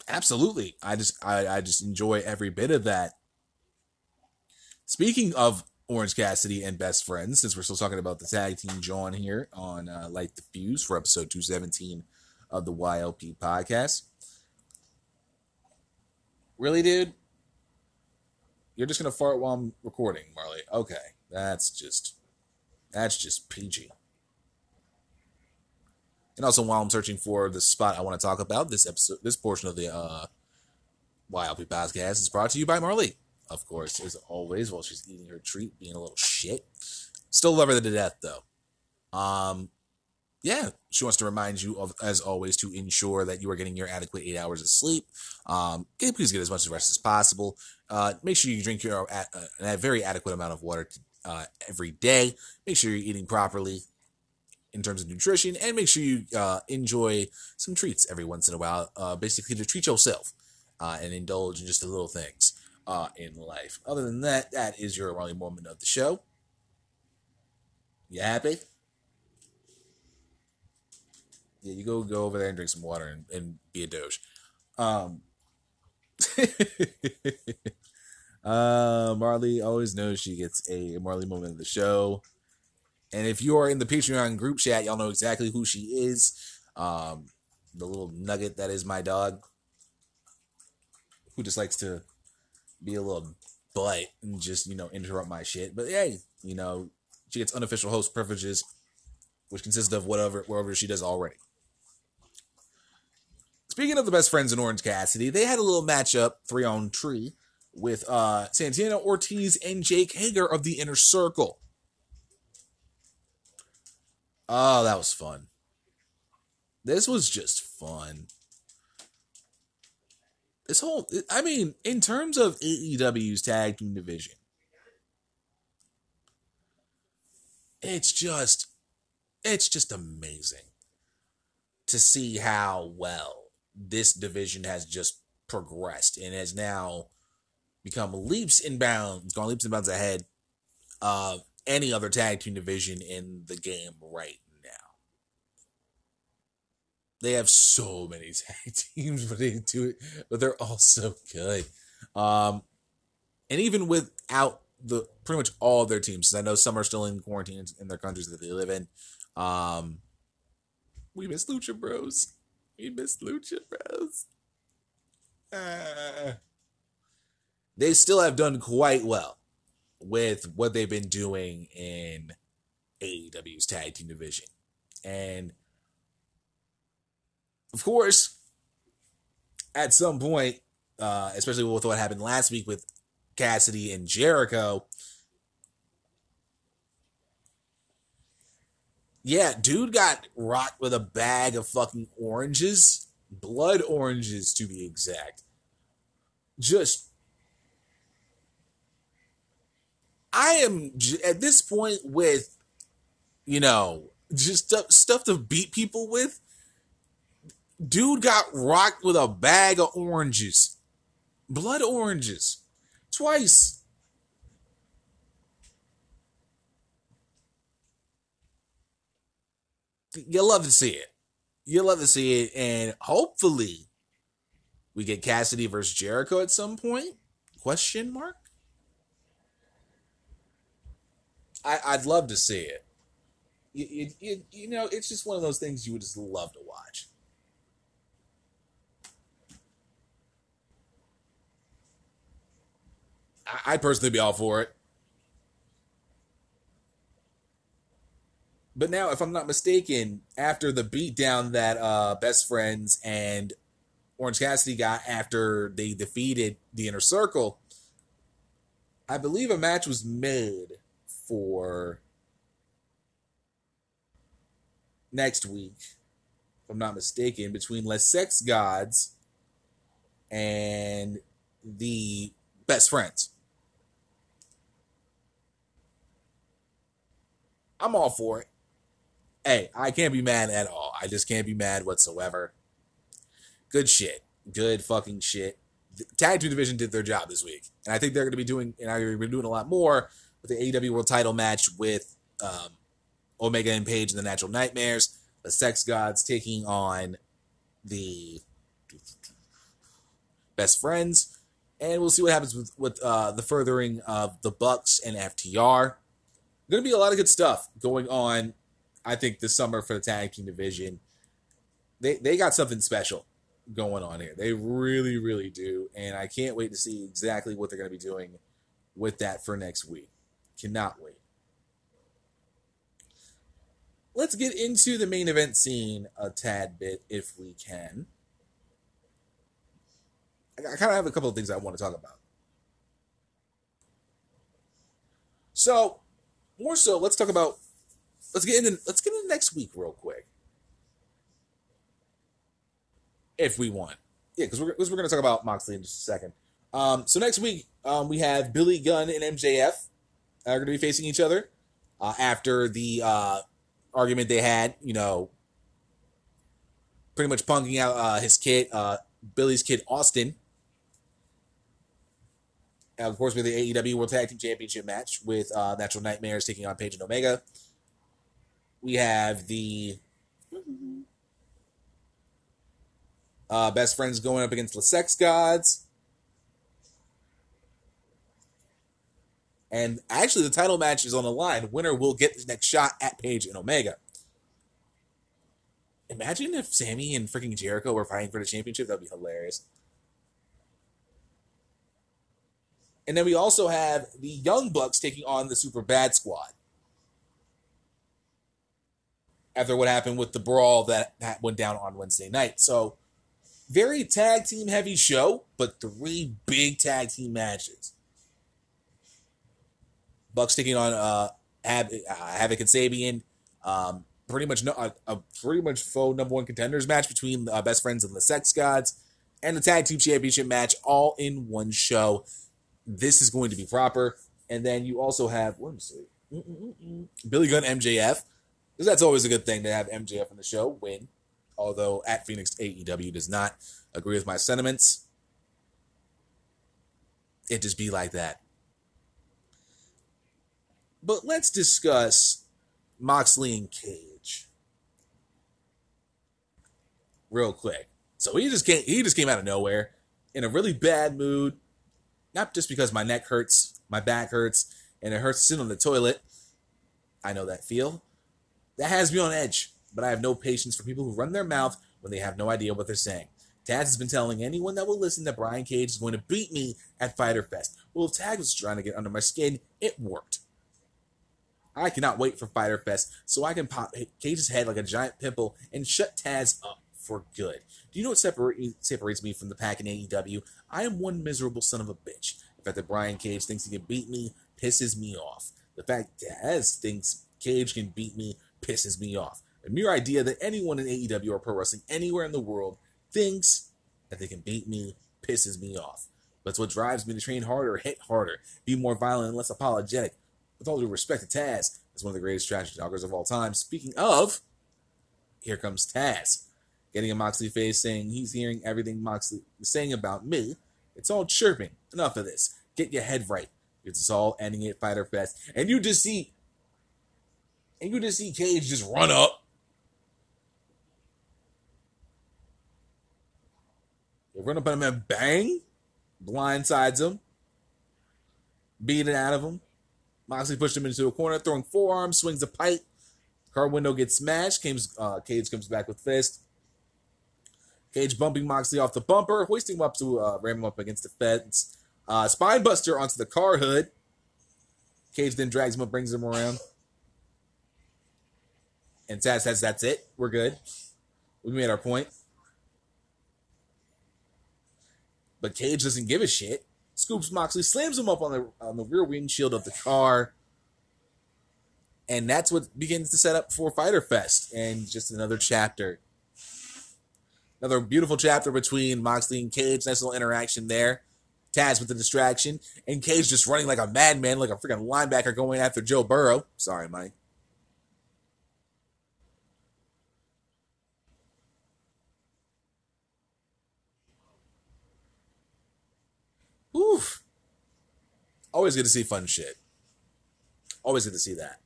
absolutely, I just I, I just enjoy every bit of that. Speaking of Orange Cassidy and best friends, since we're still talking about the tag team John here on uh, Light the Fuse for episode 217 of the YLP podcast. Really, dude? You're just gonna fart while I'm recording, Marley. Okay. That's just that's just PG. And also while I'm searching for the spot I want to talk about, this episode this portion of the uh YLP podcast is brought to you by Marley. of course, as always, while she's eating her treat, being a little shit. Still love her to death, though. Um, yeah, she wants to remind you of, as always, to ensure that you are getting your adequate eight hours of sleep. Um, please get as much rest as possible. Uh, make sure you drink your a, a, very adequate amount of water uh, every day. Make sure you're eating properly in terms of nutrition, and make sure you uh, enjoy some treats every once in a while. Uh, basically, to treat yourself uh, and indulge in just the little things uh, in life. Other than that, that is your only moment of the show. You happy? Yeah, you go go over there and drink some water and, and be a doge. Um, uh, Marley always knows she gets a Marley moment of the show. And if you are in the Patreon group chat, y'all know exactly who she is. Um, the little nugget that is my dog, who just likes to be a little butt and just you know interrupt my shit. But hey, you know she gets unofficial host privileges, which consist of whatever whatever she does already. Speaking of the best friends in Orange Cassidy, they had a little matchup three on three with uh, Santana Ortiz and Jake Hager of the Inner Circle. Oh, that was fun. This was just fun. This whole, I mean, in terms of AEW's tag team division, it's just, it's just amazing to see how well this division has just progressed and has now become leaps and bounds, gone leaps and bounds ahead of any other tag team division in the game right now. They have so many tag teams, but they do it, but they're all so good. Um, and even without the pretty much all their teams, 'cause I know some are still in quarantine in their countries that they live in. Um, we miss Lucha Bros. We miss Lucha Bros. Ah. they still have done quite well with what they've been doing in AEW's tag team division. And of course, at some point, uh, especially with what happened last week with Cassidy and Jericho, yeah, dude got rocked with a bag of fucking oranges, blood oranges to be exact. Just I am at this point with, you know, just stuff, stuff to beat people with. Dude got rocked with a bag of oranges, blood oranges, twice. You love to see it. You'll love to see it, and hopefully, we get Cassidy versus Jericho at some point. Question mark. I, I'd love to see it. You, you, you, you know, it's just one of those things you would just love to watch. I, I'd personally be all for it. But now, if I'm not mistaken, after the beatdown that uh, Best Friends and Orange Cassidy got after they defeated the Inner Circle, I believe a match was made for next week, if I'm not mistaken, between Les Sex Gods and the Best Friends. I'm all for it. Hey, I can't be mad at all. I just can't be mad whatsoever. Good shit. Good fucking shit. The Tag Team Division did their job this week. And I think they're going to be doing, and they're going to be doing a lot more with the AEW World title match with um, Omega and Page and the Natural Nightmares, the Sex Gods taking on the Best Friends, and we'll see what happens with with uh, the furthering of the Bucks and FTR. Going to be a lot of good stuff going on. I think this summer for the tag team division, they they got something special going on here. They really, really do, and I can't wait to see exactly what they're going to be doing with that for next week. Cannot wait. Let's get into the main event scene a tad bit if we can. I kind of have a couple of things I want to talk about. So, more so, let's talk about let's get into let's get into next week real quick. If we want. Yeah, because we're, 'cause we're going to talk about Moxley in just a second. Um, so next week, um, we have Billy Gunn and MJF are going to be facing each other uh, after the uh, argument they had, you know, pretty much punking out uh, his kid, uh, Billy's kid, Austin. And of course, with the AEW World Tag Team Championship match with uh, Natural Nightmares taking on Page and Omega. We have the uh, best friends going up against the Sex Gods. And actually, the title match is on the line. Winner will get the next shot at Page and Omega. Imagine if Sammy and freaking Jericho were fighting for the championship. That'd be hilarious. And then we also have the Young Bucks taking on the Super Bad Squad. After what happened with the brawl that, that went down on Wednesday night. So, very tag team heavy show, but three big tag team matches. Bucks taking on uh, Hav- uh, Havoc and Sabian. Um, pretty much no, a, a pretty much faux number one contenders match between uh, best friends and the Sex Gods, and the tag team championship match all in one show. This is going to be proper. And then you also have let me see. Billy Gunn MJF, because that's always a good thing to have MJF on the show win. Although at Phoenix AEW does not agree with my sentiments, it just be like that. But let's discuss Moxley and Cage real quick. So he just came he just came out of nowhere in a really bad mood. Not just because my neck hurts, my back hurts, and it hurts sitting on the toilet. I know that feel. That has me on edge, but I have no patience for people who run their mouth when they have no idea what they're saying. Taz has been telling anyone that will listen that Brian Cage is going to beat me at Fyter Fest. Well, if Taz was trying to get under my skin, it worked. I cannot wait for Fyter Fest so I can pop Cage's head like a giant pimple and shut Taz up for good. Do you know what separa- separates me from the pack in AEW? I am one miserable son of a bitch. The fact that Brian Cage thinks he can beat me pisses me off. The fact that Taz thinks Cage can beat me pisses me off. The mere idea that anyone in AEW or pro wrestling anywhere in the world thinks that they can beat me pisses me off. That's what drives me to train harder, hit harder, be more violent and less apologetic. With all due respect to Taz, as one of the greatest trash talkers of all time. Speaking of, here comes Taz, getting a Moxley face saying he's hearing everything Moxley is saying about me. It's all chirping. Enough of this. Get your head right. It's all ending at Fyter Fest, and you just see, and you just see Cage just run up. They run up on him and bang, blindsides him, beat it out of him. Moxley pushed him into a corner, throwing forearms, swings a pipe. Car window gets smashed. Cage, uh, Cage comes back with fist. Cage bumping Moxley off the bumper, hoisting him up to uh, ram him up against the fence. Uh, spine buster onto the car hood. Cage then drags him up, brings him around. And Taz says, That's it. We're good. We made our point. But Cage doesn't give a shit. Scoops Moxley, slams him up on the on the rear windshield of the car. And that's what begins to set up for Fyter Fest and just another chapter. Another beautiful chapter between Moxley and Cage. Nice little interaction there. Taz with the distraction. And Cage just running like a madman, like a freaking linebacker going after Joe Burrow. Sorry, Mike. Always good to see fun shit. Always good to see that.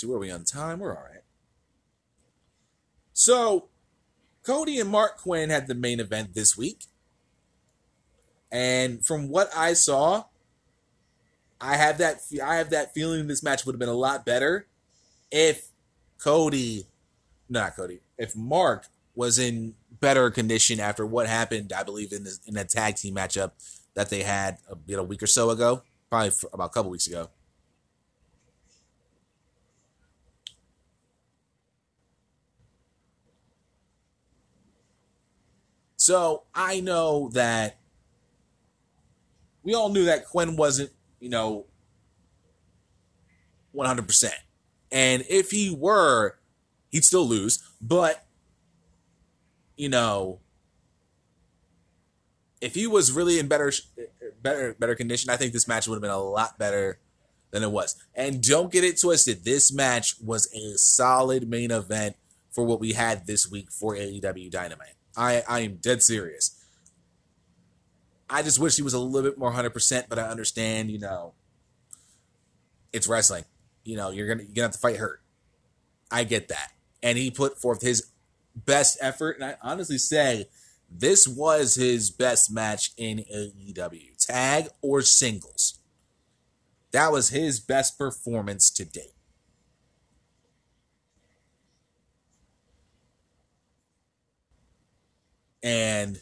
see where we on time? We're all right. So, Cody and Marq Quen had the main event this week. And from what I saw, I have that I have that feeling this match would have been a lot better if Cody, not Cody, if Marq was in better condition after what happened, I believe, in the, in that tag team matchup that they had a, you know, a week or so ago, probably about a couple weeks ago. So I know that we all knew that Quen wasn't, you know, 100%. And if he were, he'd still lose. But, you know, if he was really in better, better, better condition, I think this match would have been a lot better than it was. And don't get it twisted. This match was a solid main event for what we had this week for AEW Dynamite. I, I am dead serious. I just wish he was a little bit more 100%, but I understand, you know, it's wrestling. You know, you're going to you're gonna have to fight hurt. I get that. And he put forth his best effort. And I honestly say this was his best match in AEW, tag or singles. That was his best performance to date. And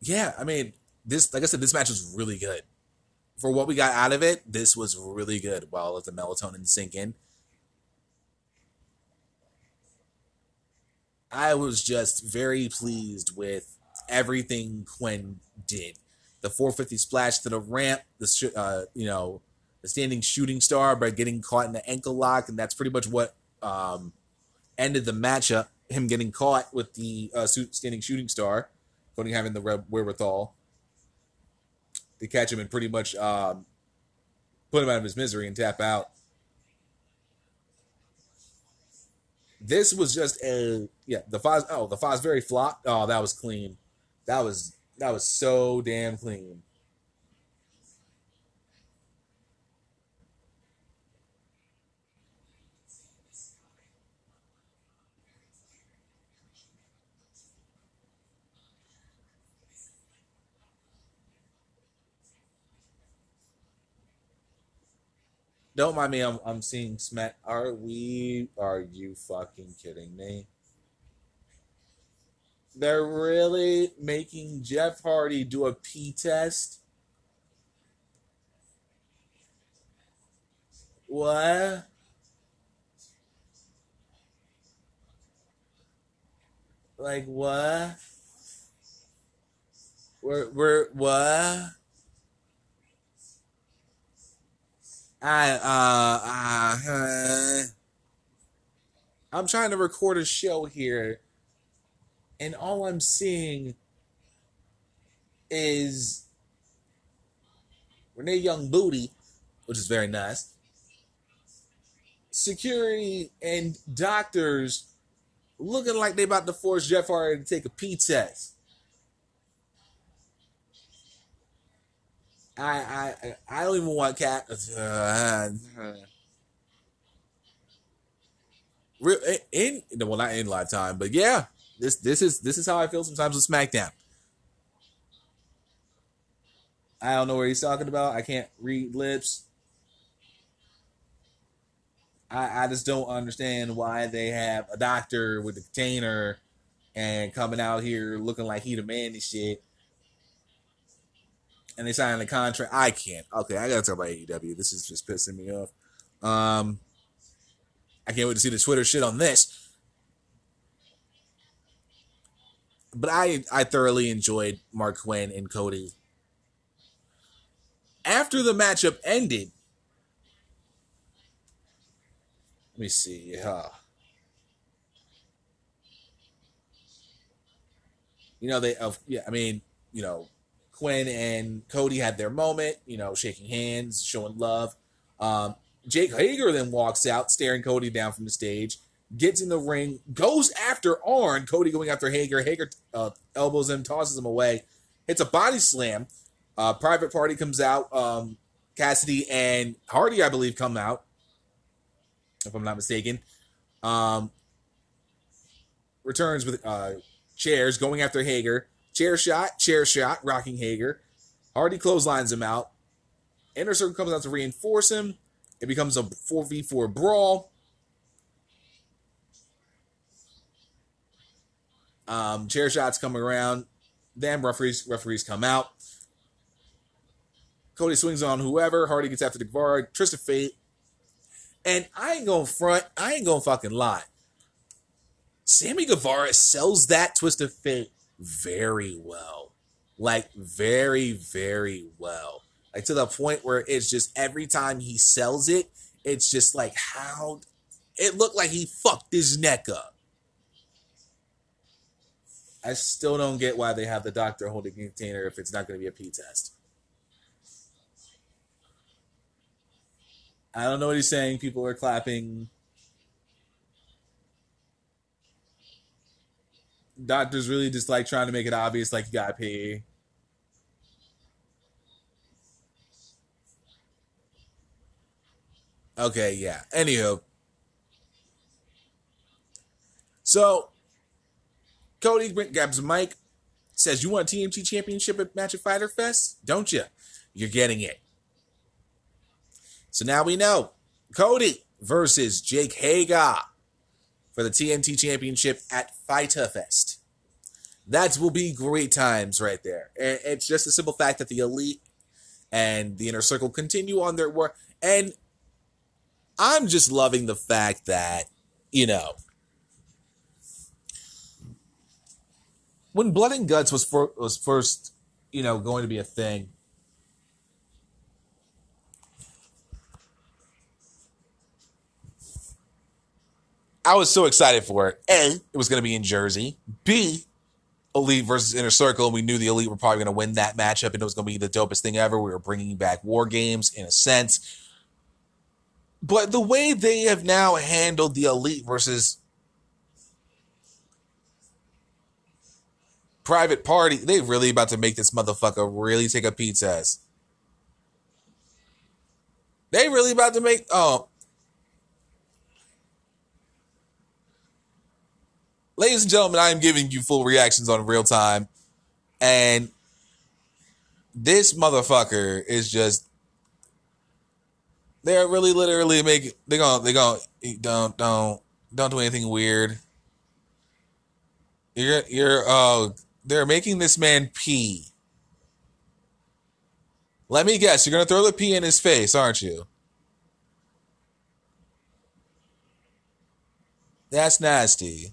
yeah, I mean, this like I said, this match was really good. For what we got out of it, this was really good. While let the melatonin sink in. I was just very pleased with everything Quen did. The 450 splash to the ramp, the sh- uh, you know, the standing shooting star by getting caught in the ankle lock, and that's pretty much what um, ended the matchup. Him getting caught with the uh, standing shooting star, Cody having the wherewithal to catch him and pretty much um, put him out of his misery and tap out. This was just a yeah the Foz oh the Foz very flop oh that was clean that was that was so damn clean. Don't mind me. I'm I'm seeing Smet. Are we? Are you fucking kidding me? They're really making Jeff Hardy do a P test. What? Like what? We're we're what? I uh, uh, I'm trying to record a show here, and all I'm seeing is Renee Young booty, which is very nice. Security and doctors looking like they about to force Jeff Hardy to take a P test. I I I don't even want cat. Uh, in well, not in lifetime, but yeah, this this is this is how I feel sometimes with SmackDown. I don't know what he's talking about. I can't read lips. I, I just don't understand why they have a doctor with a container and coming out here looking like he the man and shit and they signed the contract. I can't. Okay, I gotta talk about AEW. This is just pissing me off. Um, I can't wait to see the Twitter shit on this. But I I thoroughly enjoyed Marq Quen and Cody. After the matchup ended, let me see. Uh, you know they. Uh, yeah, I mean, you know, Quen and Cody had their moment, you know, shaking hands, showing love. Um, Jake Hager then walks out, staring Cody down from the stage, gets in the ring, goes after Arn. Cody going after Hager. Hager uh, elbows him, tosses him away. It's a body slam. Uh, Private Party comes out. Um, Cassidy and Hardy, I believe, come out, if I'm not mistaken. Um, returns with uh, chairs going after Hager. Chair shot, chair shot, rocking Hager. Hardy clotheslines him out. Inner Circle comes out to reinforce him. It becomes a 4v4 brawl. Um, chair shots coming around. Then referees referees come out. Cody swings on whoever. Hardy gets after the guard. Twist of fate. And I ain't gonna front. I ain't gonna fucking lie. Sammy Guevara sells that twist of fate very well. Like very, very well. Like to the point where it's just every time he sells it, it's just like how it looked like he fucked his neck up. I still don't get why they have the doctor holding a container if it's not going to be a P test. I don't know what he's saying. People are clapping. Doctor's really just like trying to make it obvious, like you got pee. Okay, yeah. Anywho. So Cody grabs mic, says, You want a TNT championship match at Fyter Fest? Don't you? You're getting it. So now we know Cody versus Jake Hager for the TNT Championship at Fyter Fest. That will be great times right there. It's just a simple fact that the Elite and the Inner Circle continue on their work. And I'm just loving the fact that, you know, when Blood and Guts was for, was first, you know, going to be a thing, I was so excited for it. A, it was going to be in Jersey. B, Elite versus Inner Circle. And we knew the Elite were probably going to win that matchup and it was going to be the dopest thing ever. We were bringing back War Games in a sense. But the way they have now handled the Elite versus Private Party, they really about to make this motherfucker really take a pizza ass. They really about to make, oh, ladies and gentlemen, I am giving you full reactions on real time. And this motherfucker is just they're really literally making they're gonna they're gonna don't don't don't do anything weird. You're you're uh they're making this man pee. Let me guess, you're gonna throw the pee in his face, aren't you? That's nasty.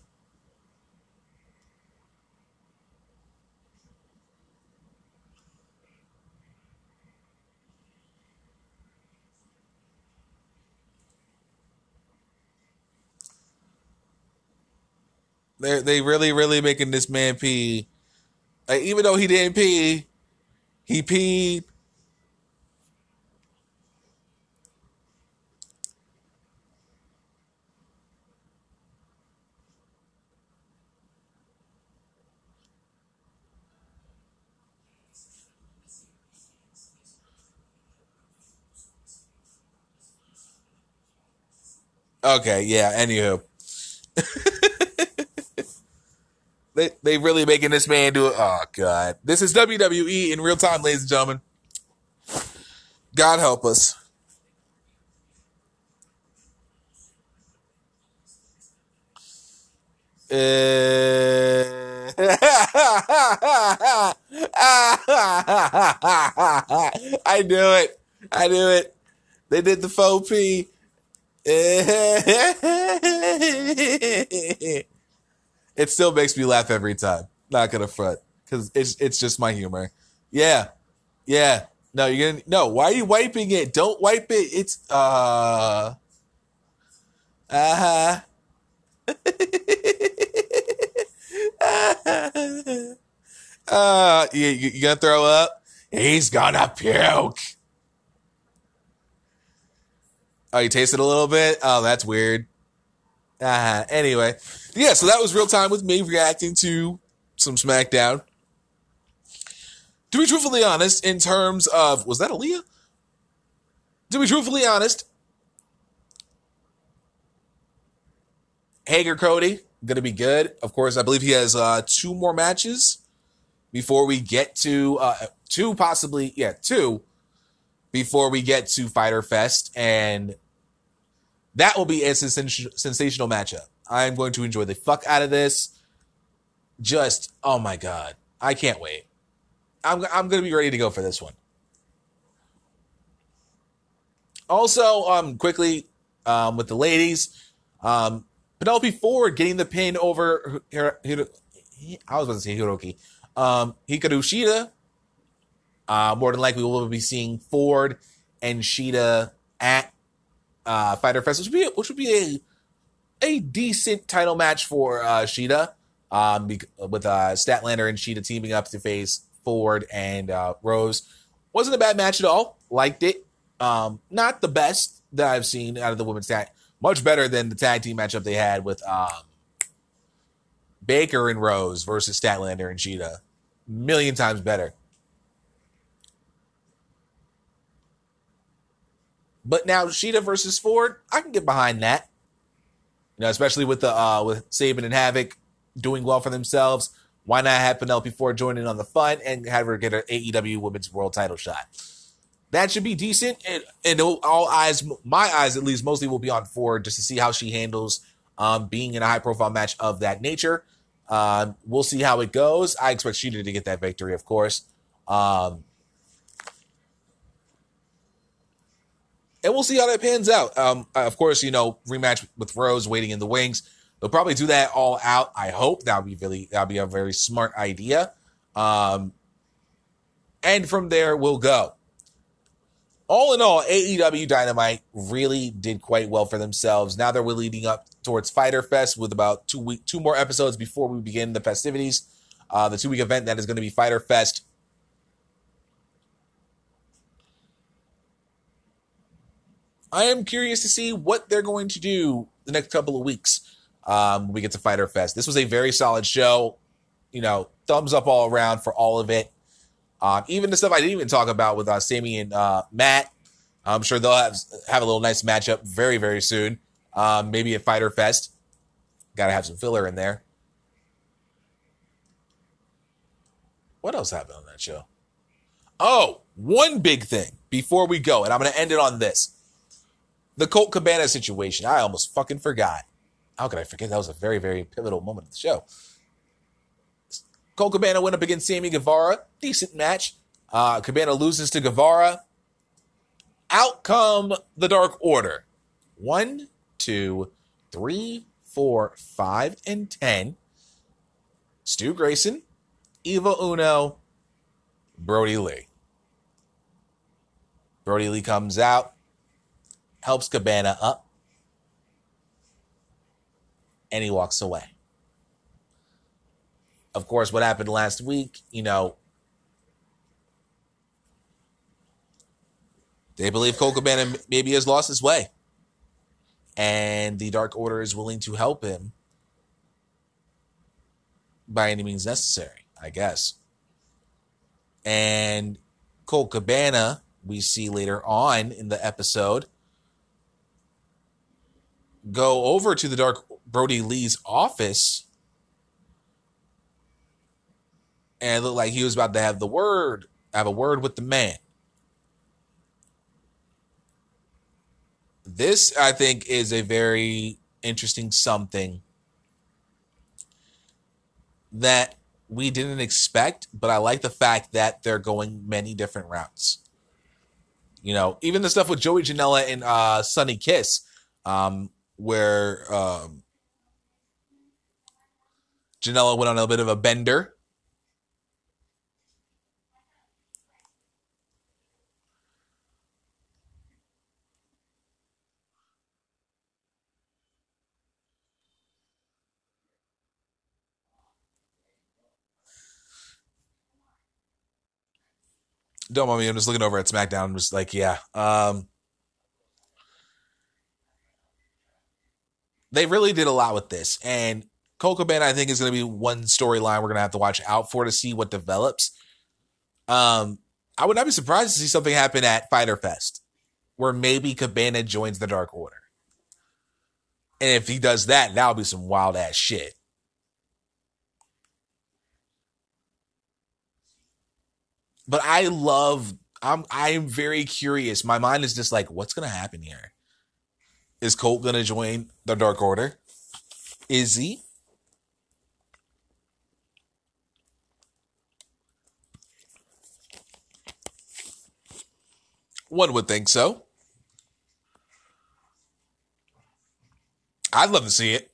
They they really really making this man pee. Like, even though he didn't pee, he peed. Okay, yeah, anywho. They they really making this man do it. Oh god. This is WWE in real time, ladies and gentlemen. God help us. Uh, I knew it. I knew it. They did the faux P. it still makes me laugh every time. Not gonna front because it's it's just my humor. Yeah, yeah. No, you're gonna no. Why are you wiping it? Don't wipe it. It's uh, uh huh. uh, you, you, you gonna throw up? He's gonna puke. Oh, you tasted a little bit? Oh, that's weird. Uh, anyway, yeah, so that was real time with me reacting to some SmackDown. To be truthfully honest, in terms of was that Aaliyah? To be truthfully honest, Hager Cody gonna be good. Of course, I believe he has uh, two more matches before we get to uh, two, possibly yeah, two before we get to Fyter Fest, and that will be a sens- sensational matchup. I'm going to enjoy the fuck out of this. Just oh my god, I can't wait. I'm I'm going to be ready to go for this one. Also, um, quickly, um, with the ladies, um, Penelope Ford getting the pin over Hiro- Hiro- I was about to say Hiroki. Um, Hikaru Shida. Uh, more than likely, we'll be seeing Ford and Shida at uh, Fyter Fest, which would be which would be a a decent title match for uh, Shida. Um, with uh, Statlander and Shida teaming up to face Ford and uh, Rose. Wasn't a bad match at all. Liked it. Um, not the best that I've seen out of the women's tag. Much better than the tag team matchup they had with um, Baker and Rose versus Statlander and Shida. Million times better. But now Shida versus Ford, I can get behind that. You know, especially with the uh with Sabian and Havoc doing well for themselves. Why not have Penelope Ford join in on the fun and have her get an AEW Women's World Title shot? That should be decent, and, and all eyes, my eyes at least, mostly will be on Ford just to see how she handles um, being in a high profile match of that nature. Um, we'll see how it goes. I expect Shida to get that victory, of course. Um, and we'll see how that pans out. Um, of course, you know, rematch with Rose waiting in the wings. They'll probably do that all out. I hope that'll be really that'll be a very smart idea. Um, and from there we'll go. All in all, AEW Dynamite really did quite well for themselves. Now they're leading up towards Fyter Fest with about two week, two more episodes before we begin the festivities. Uh, the two week event that is going to be Fyter Fest. I am curious to see what they're going to do the next couple of weeks um, when we get to Fyter Fest. This was a very solid show. You know, thumbs up all around for all of it. Um, even the stuff I didn't even talk about with uh, Sammy and uh, Matt. I'm sure they'll have have a little nice matchup very very soon. Um, maybe at Fyter Fest. Got to have some filler in there. What else happened on that show? Oh, one big thing before we go, and I'm going to end it on this. The Colt Cabana situation. I almost fucking forgot. How could I forget? That was a very, very pivotal moment of the show. Colt Cabana went up against Sammy Guevara. Decent match. Uh, Cabana loses to Guevara. Out come the Dark Order. One, two, three, four, five, and ten. Stu Grayson, Evil Uno, Brodie Lee. Brodie Lee comes out, helps Cabana up, and he walks away. Of course, what happened last week, you know, they believe Colt Cabana maybe has lost his way. And the Dark Order is willing to help him by any means necessary, I guess. And Colt Cabana, we see later on in the episode, go over to the Dark Brodie Lee's office and it looked like he was about to have the word, have a word with the man. This, I think, is a very interesting something that we didn't expect, but I like the fact that they're going many different routes. You know, even the stuff with Joey Janela and uh, Sunny Kiss, um, where um, Janela went on a bit of a bender. Don't mind me. I'm just looking over at SmackDown. I'm just like, yeah. Um, they really did a lot with this. And Colt Cabana, I think, is going to be one storyline we're going to have to watch out for to see what develops. Um, I would not be surprised to see something happen at Fyter Fest where maybe Cabana joins the Dark Order. And if he does that, that'll be some wild ass shit. But I love I'm I'm very curious. My mind is just like, what's gonna happen here? Is Colt gonna join the Dark Order? Is he? One would think so. I'd love to see it.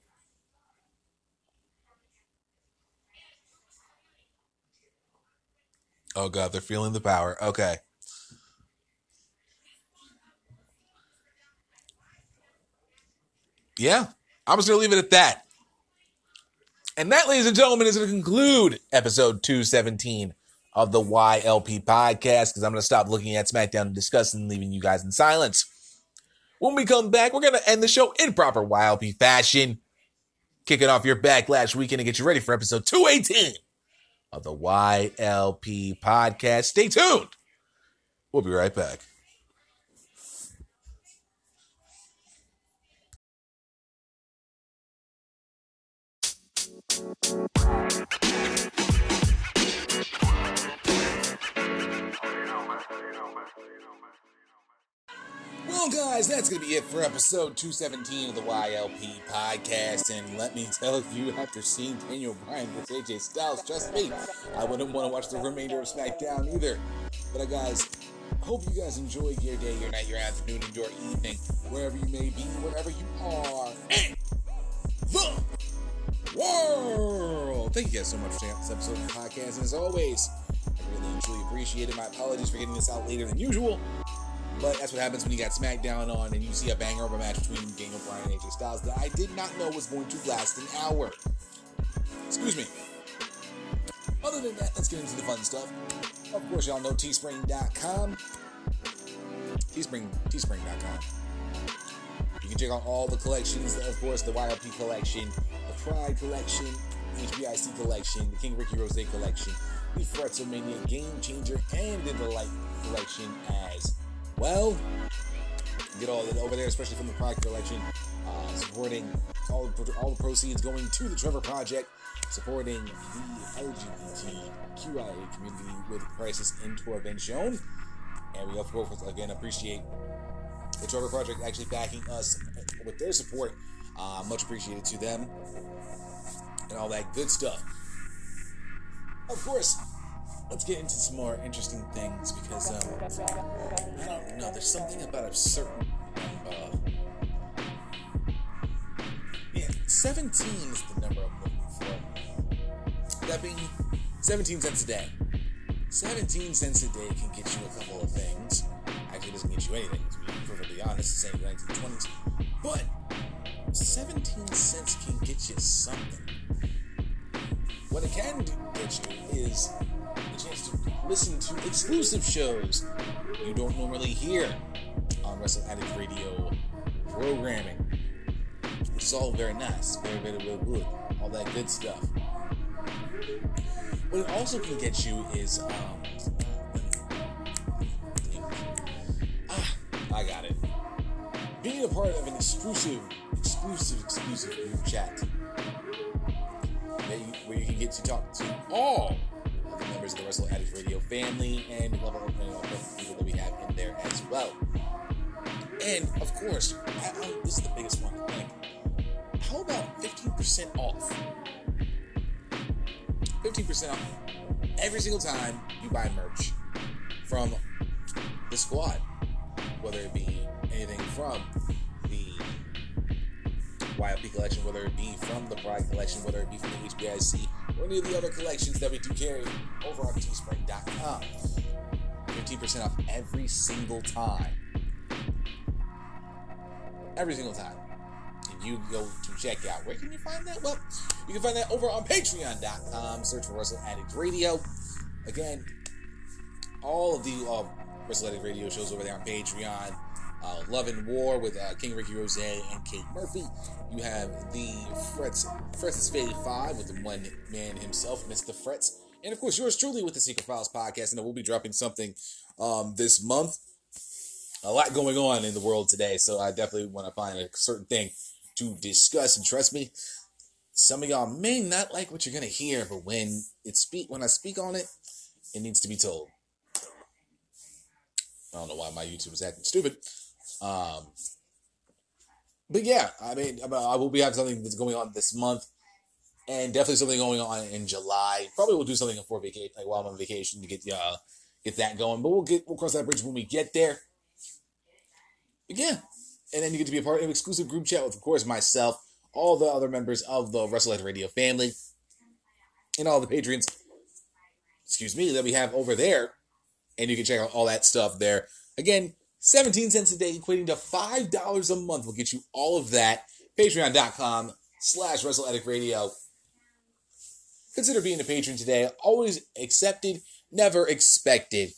Oh god, they're feeling the power. Okay. Yeah, I'm just gonna leave it at that. And that, ladies and gentlemen, is going to conclude episode 217 of the YLP podcast because I'm going to stop looking at SmackDown and discussing, leaving you guys in silence. When we come back, we're going to end the show in proper YLP fashion, kicking off your backlash weekend and get you ready for episode 218 of the YLP podcast. Stay tuned. We'll be right back. Well, guys, that's going to be it for episode 217 of the YLP podcast. And let me tell you, after seeing Daniel Bryan with AJ Styles, trust me, I wouldn't want to watch the remainder of SmackDown either. But, uh, guys, hope you guys enjoy your day, your night, your afternoon, and your evening, wherever you may be, wherever you are. And the world. Thank you guys so much for this episode of the podcast. And as always, I really truly appreciate it. My apologies for getting this out later than usual. But that's what happens when you got SmackDown on and you see a banger of a match between Daniel Bryan and AJ Styles that I did not know was going to last an hour. Excuse me. Other than that, let's get into the fun stuff. Of course, y'all know teespring.com. Teespring, teespring.com. You can check out all the collections, of course, the YLP collection, Pride collection, HBIC collection, the King Ricky Rose collection, the Fretzelmania Game Changer, and the Delight collection as well. Get all that over there, especially from the Pride collection, uh, supporting all the, all the proceeds going to the Trevor Project, supporting the LGBTQIA community with Crisis Intervention. And we, of course, again, appreciate the Trevor Project actually backing us with their support. Uh, much appreciated to them and all that good stuff. Of course, let's get into some more interesting things because um, I don't know. There's something about a certain. Uh, yeah, 17 is the number I'm looking for. That being 17 cents a day. 17 cents a day can get you a couple of things. Actually, doesn't get you anything, to be perfectly honest. It's saying 1920s. But 17 cents can get you something. What it can get you is a chance to listen to exclusive shows you don't normally hear on Wrestle Addict Radio programming. It's all very nice, very, very, very good. All that good stuff. What it also can get you is, um, ah, I got it. Being a part of an exclusive, exclusive, exclusive group chat you, where you can get to talk to all of the members of the Wrestle Addict Radio family and level up of other people that we have in there as well. And of course, I, I, this is the biggest one. Think. How about 15% off? 15% off every single time you buy merch from the squad, whether it be anything from the YLP collection, whether it be from the Pride collection, whether it be from the HBIC, or any of the other collections that we do carry over on teespring.com. 15% off every single time. Every single time. If you go to check out, where can you find that? Well, you can find that over on patreon.com. Search for Wrestle Addict Radio. Again, all of the uh, Wrestle Addict Radio shows over there on Patreon. Uh, Love and War with uh, King Ricky Rose and Kate Murphy. You have the Frets, Frets Faded 5 with the one man himself, Mr. Frets. And of course, yours truly with the Secret Files podcast. And we'll be dropping something um, this month. A lot going on in the world today, so I definitely want to find a certain thing to discuss. And trust me, some of y'all may not like what you're gonna hear, but when it speak when I speak on it, it needs to be told. I don't know why my YouTube is acting stupid. Um, but yeah, I mean, I will be having something that's going on this month, and definitely something going on in July. Probably we'll do something for vacation, like while I'm on vacation, to get uh get that going. But we'll get we'll cross that bridge when we get there. But yeah, and then you get to be a part of an exclusive group chat with, of course, myself, all the other members of the Wrestle Radio family, and all the patrons. excuse me, that we have over there. And you can check out all that stuff there. Again, 17 cents a day, equating to $5 a month will get you all of that. Patreon.com slash Radio. Consider being a patron today. Always accepted, never expected.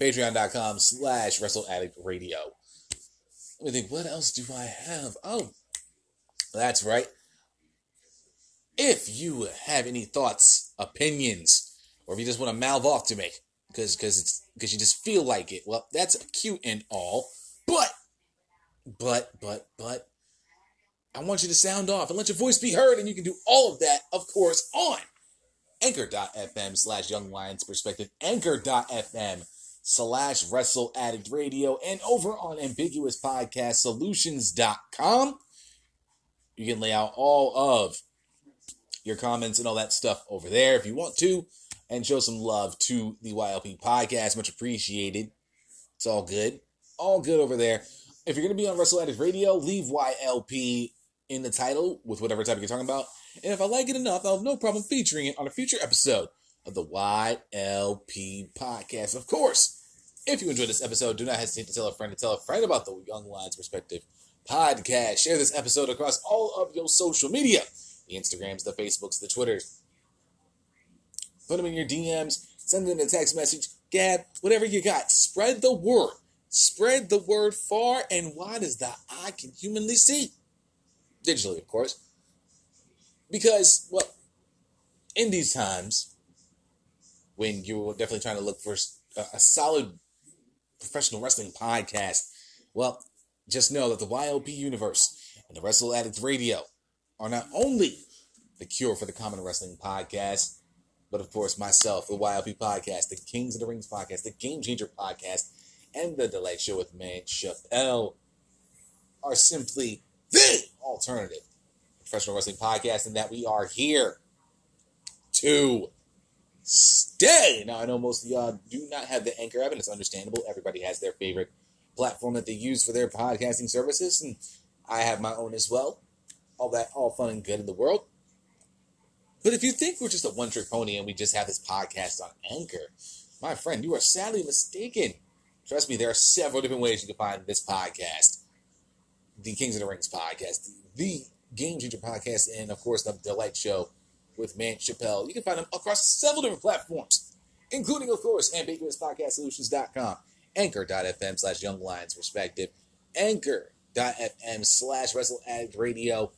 Patreon.com slash Radio. Let me think, what else do I have? Oh, that's right. If you have any thoughts, opinions, or if you just want to mouth off to me, because because it's because you just feel like it, well, that's cute and all, but but but but I want you to sound off and let your voice be heard, and you can do all of that, of course, on anchor.fm slash young lions perspective, anchor.fm slash wrestle addict radio, and over on ambiguous podcast solutions.com. You can lay out all of your comments and all that stuff over there if you want to, and show some love to the YLP podcast. Much appreciated. It's all good. All good over there. If you're going to be on Wrestle Addict Radio, leave YLP in the title with whatever topic you're talking about. And if I like it enough, I'll have no problem featuring it on a future episode of the YLP podcast. Of course, if you enjoyed this episode, do not hesitate to tell a friend to tell a friend about the Young Lions Perspective podcast. Share this episode across all of your social media the Instagrams, the Facebooks, the Twitters. Put them in your DMs, send them a text message, Gab, whatever you got. Spread the word. Spread the word far and wide as the eye can humanly see. Digitally, of course. Because, well, in these times, when you're definitely trying to look for a, solid professional wrestling podcast, well, just know that the YLP universe and the Wrestle Addict Radio are not only the cure for the Common Wrestling podcast, but of course myself, the YLP podcast, the Kings of the Rings podcast, the Game Changer podcast, and the Delight Show with Man Chappelle are simply the alternative professional wrestling podcast, and that we are here to stay. Now I know most of y'all do not have the anchor app, and it's understandable. Everybody has their favorite platform that they use for their podcasting services, and I have my own as well. All that, all fun and good in the world. But if you think we're just a one trick pony and we just have this podcast on Anchor, my friend, you are sadly mistaken. Trust me, there are several different ways you can find this podcast. The Kings of the Rings podcast, the Game Changer podcast, and of course the Delight Show with Man Chappelle. You can find them across several different platforms, including, of course, ambiguouspodcastsolutions.com, anchor.fm slash young lions respective, anchor.fm slash wrestle radio,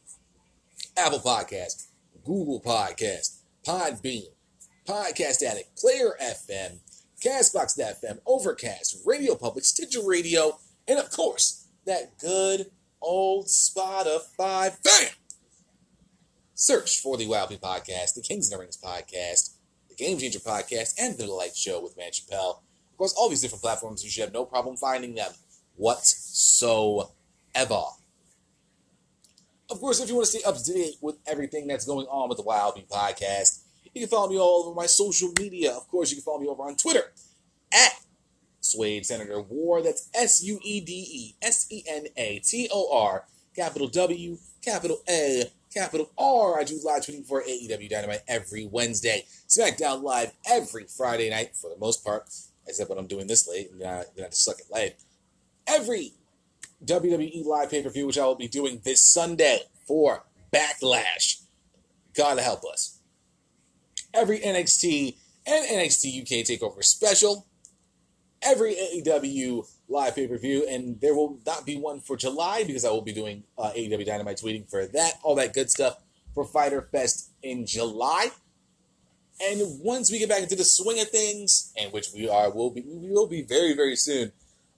Apple Podcast, Google Podcast, Podbean, Podcast Addict, Player FM, Castbox.fm, Overcast, Radio Public, Stitcher Radio, and of course, that good old Spotify. Bam! Search for the YLP Podcast, the Kings and the Rings Podcast, the Game Changer Podcast, and the Light Show with Man Chappelle. Of course, all these different platforms, you should have no problem finding them whatsoever. Of course, if you want to stay up to date with everything that's going on with the YLP Podcast, you can follow me all over my social media. Of course, you can follow me over on Twitter at Suede Senator War. That's S U E D E S E N A T O R, capital W, capital A, capital R. I do live tweeting for AEW Dynamite every Wednesday. SmackDown Live every Friday night, for the most part, except when I'm doing this late and I have to suck it late. Every WWE Live pay per view, which I will be doing this Sunday for Backlash. God help us. Every NXT and NXT UK Takeover special. Every AEW live pay per view, and there will not be one for July because I will be doing uh, AEW Dynamite tweeting for that, all that good stuff for Fyter Fest in July. And once we get back into the swing of things, and which we are, will be, we will be very, very soon.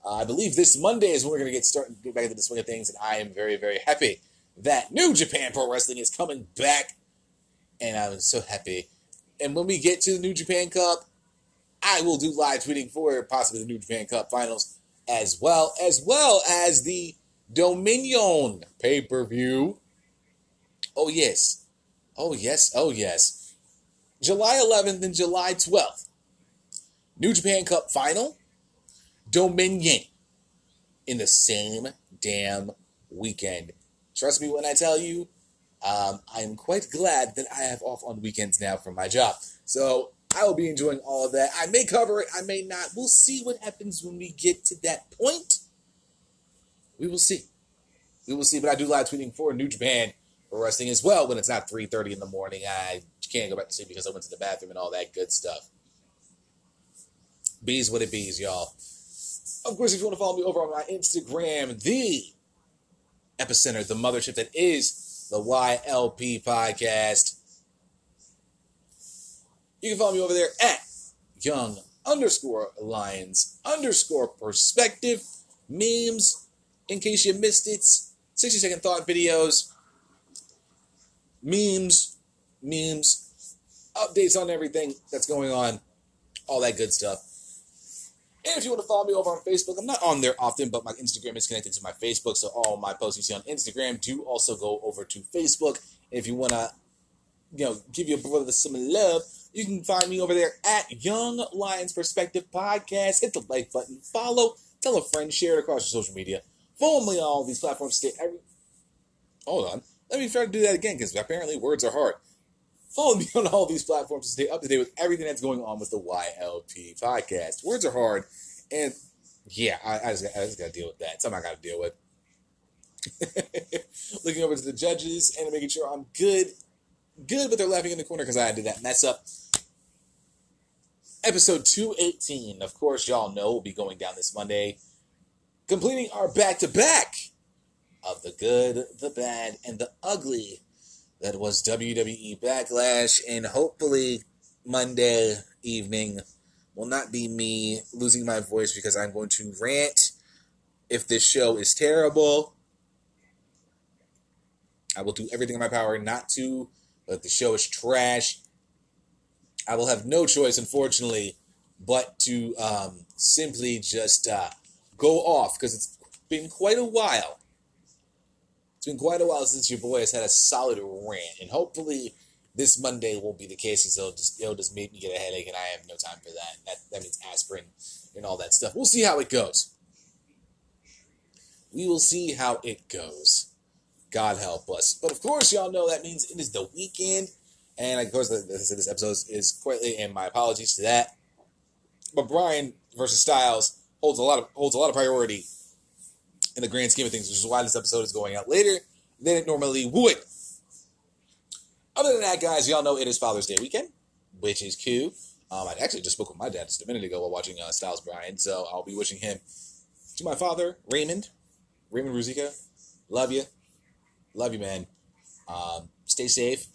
Uh, I believe this Monday is when we're going to get started, get back into the swing of things, and I am very, very happy that New Japan Pro Wrestling is coming back, and I'm so happy. And when we get to the New Japan Cup, I will do live tweeting for possibly the New Japan Cup Finals, as well as well as the Dominion pay per view. Oh yes, oh yes, oh yes. July 11th and July 12th, New Japan Cup Final, Dominion in the same damn weekend. Trust me when I tell you, um, I'm quite glad that I have off on weekends now from my job. So I will be enjoying all of that. I may cover it, I may not. We'll see what happens when we get to that point. We will see. We will see. But I do live tweeting for New Japan Wrestling as well when it's not 3.30 in the morning. I can't go back to sleep because I went to the bathroom and all that good stuff. Bees what it bees, y'all. Of course, if you want to follow me over on my Instagram, the epicenter, the mothership that is the YLP podcast. You can follow me over there at young underscore lions underscore perspective memes. In case you missed it, 60 second thought videos, memes, memes, updates on everything that's going on, all that good stuff. And if you want to follow me over on Facebook, I'm not on there often, but my Instagram is connected to my Facebook, so all my posts you see on Instagram do also go over to Facebook. If you want to, you know, give your brother some love, you can find me over there at Young Lions Perspective Podcast. Hit the like button, follow, tell a friend, share it across your social media. Follow me on all these platforms. Stay every. Hold on, let me try to do that again because apparently words are hard. Follow me on all these platforms to stay up to date with everything that's going on with the YLP podcast. Words are hard, and yeah, I, I just, just got to deal with that. Something I got to deal with. Looking over to the judges and making sure I'm good, good, but they're laughing in the corner because I did that mess up. Episode 218, of course, y'all know will be going down this Monday, completing our back to back of the good, the bad, and the ugly that was WWE Backlash, and hopefully Monday evening will not be me losing my voice because I'm going to rant if this show is terrible. I will do everything in my power not to, but the show is trash. I will have no choice, unfortunately, but to um, simply just uh, go off because it's been quite a while it's been quite a while since your boy has had a solid rant, and hopefully this Monday won't be the case. Because it'll just it'll just make me get a headache, and I have no time for that. That that means aspirin and all that stuff. We'll see how it goes. We will see how it goes. God help us. But of course, y'all know that means it is the weekend, and of course, this, this episode is quite late, and my apologies to that. But Bryan versus Styles holds a lot of holds a lot of priority in the grand scheme of things, which is why this episode is going out later than it normally would. Other than that, guys, y'all know it is Father's Day weekend, which is cool. Um, I actually just spoke with my dad just a minute ago while watching uh, Styles Bryan, so I'll be wishing him to my father, Raymond, Raymond Ruzica. love you, love you, man. Um, stay safe.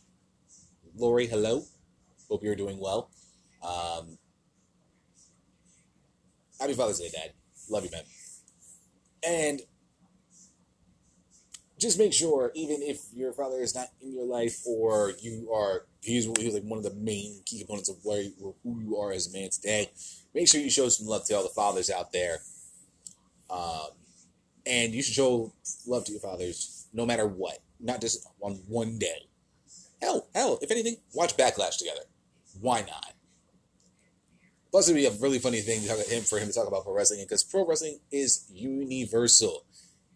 Lori, hello. Hope you're doing well. Um, happy Father's Day, Dad. Love you, man. And just make sure, even if your father is not in your life or you are, he's, he's like one of the main key components of where who you are as a man today, make sure you show some love to all the fathers out there. Um, and you should show love to your fathers no matter what, not just on one day. Hell, hell, if anything, watch Backlash together. Why not? Plus, it'd be a really funny thing to talk him for him to talk about pro wrestling because pro wrestling is universal.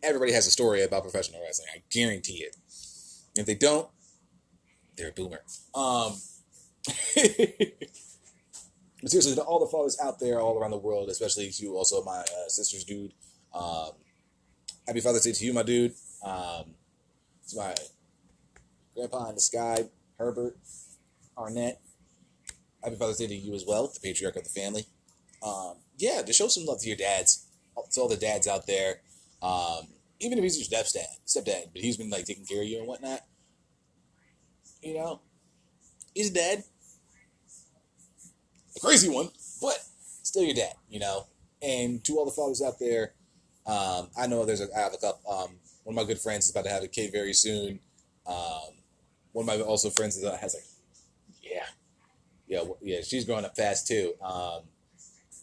Everybody has a story about professional wrestling. I guarantee it. If they don't, they're a boomer. Um, but seriously, to all the fathers out there, all around the world, especially to also my uh, sister's dude. Um, happy Father's Day to you, my dude. Um, to my grandpa in the sky, Herbert Arnett. Happy Father's Day to you as well, the patriarch of the family. Um, yeah, to show some love to your dads, to all the dads out there. Um, even if he's your stepdad, stepdad, but he's been like taking care of you and whatnot. You know, he's dad, a crazy one, but still your dad. You know, and to all the fathers out there, um, I know there's a I have a couple. Um, one of my good friends is about to have a kid very soon. Um, one of my also friends that has like, yeah, yeah, yeah. She's growing up fast too. Um,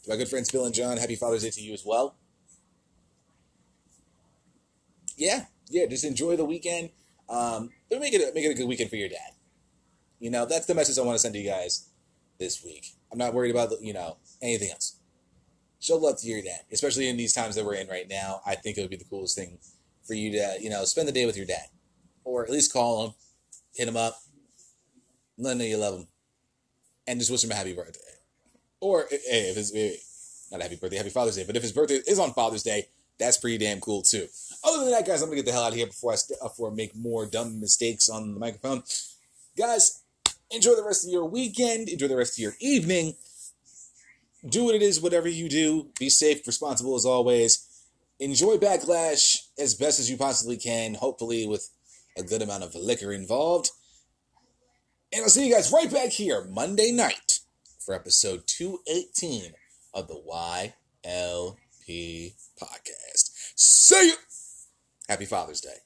to my good friends Bill and John, happy Father's Day to you as well. Yeah, yeah. Just enjoy the weekend. Um, but make it a, make it a good weekend for your dad. You know, that's the message I want to send to you guys this week. I'm not worried about you know anything else. Show love to your dad, especially in these times that we're in right now. I think it would be the coolest thing for you to you know spend the day with your dad, or at least call him, hit him up, let him know you love him. and just wish him a happy birthday. Or eh, hey, if it's eh, not a happy birthday, happy Father's Day. But if his birthday is on Father's Day, that's pretty damn cool too. Other than that, guys, I'm gonna get the hell out of here before I st- uh, before I make more dumb mistakes on the microphone. Guys, enjoy the rest of your weekend. Enjoy the rest of your evening. Do what it is, whatever you do. Be safe, responsible as always. Enjoy Backlash as best as you possibly can, hopefully with a good amount of liquor involved. And I'll see you guys right back here Monday night for episode 218 of the YLP podcast. See you! Happy Father's Day.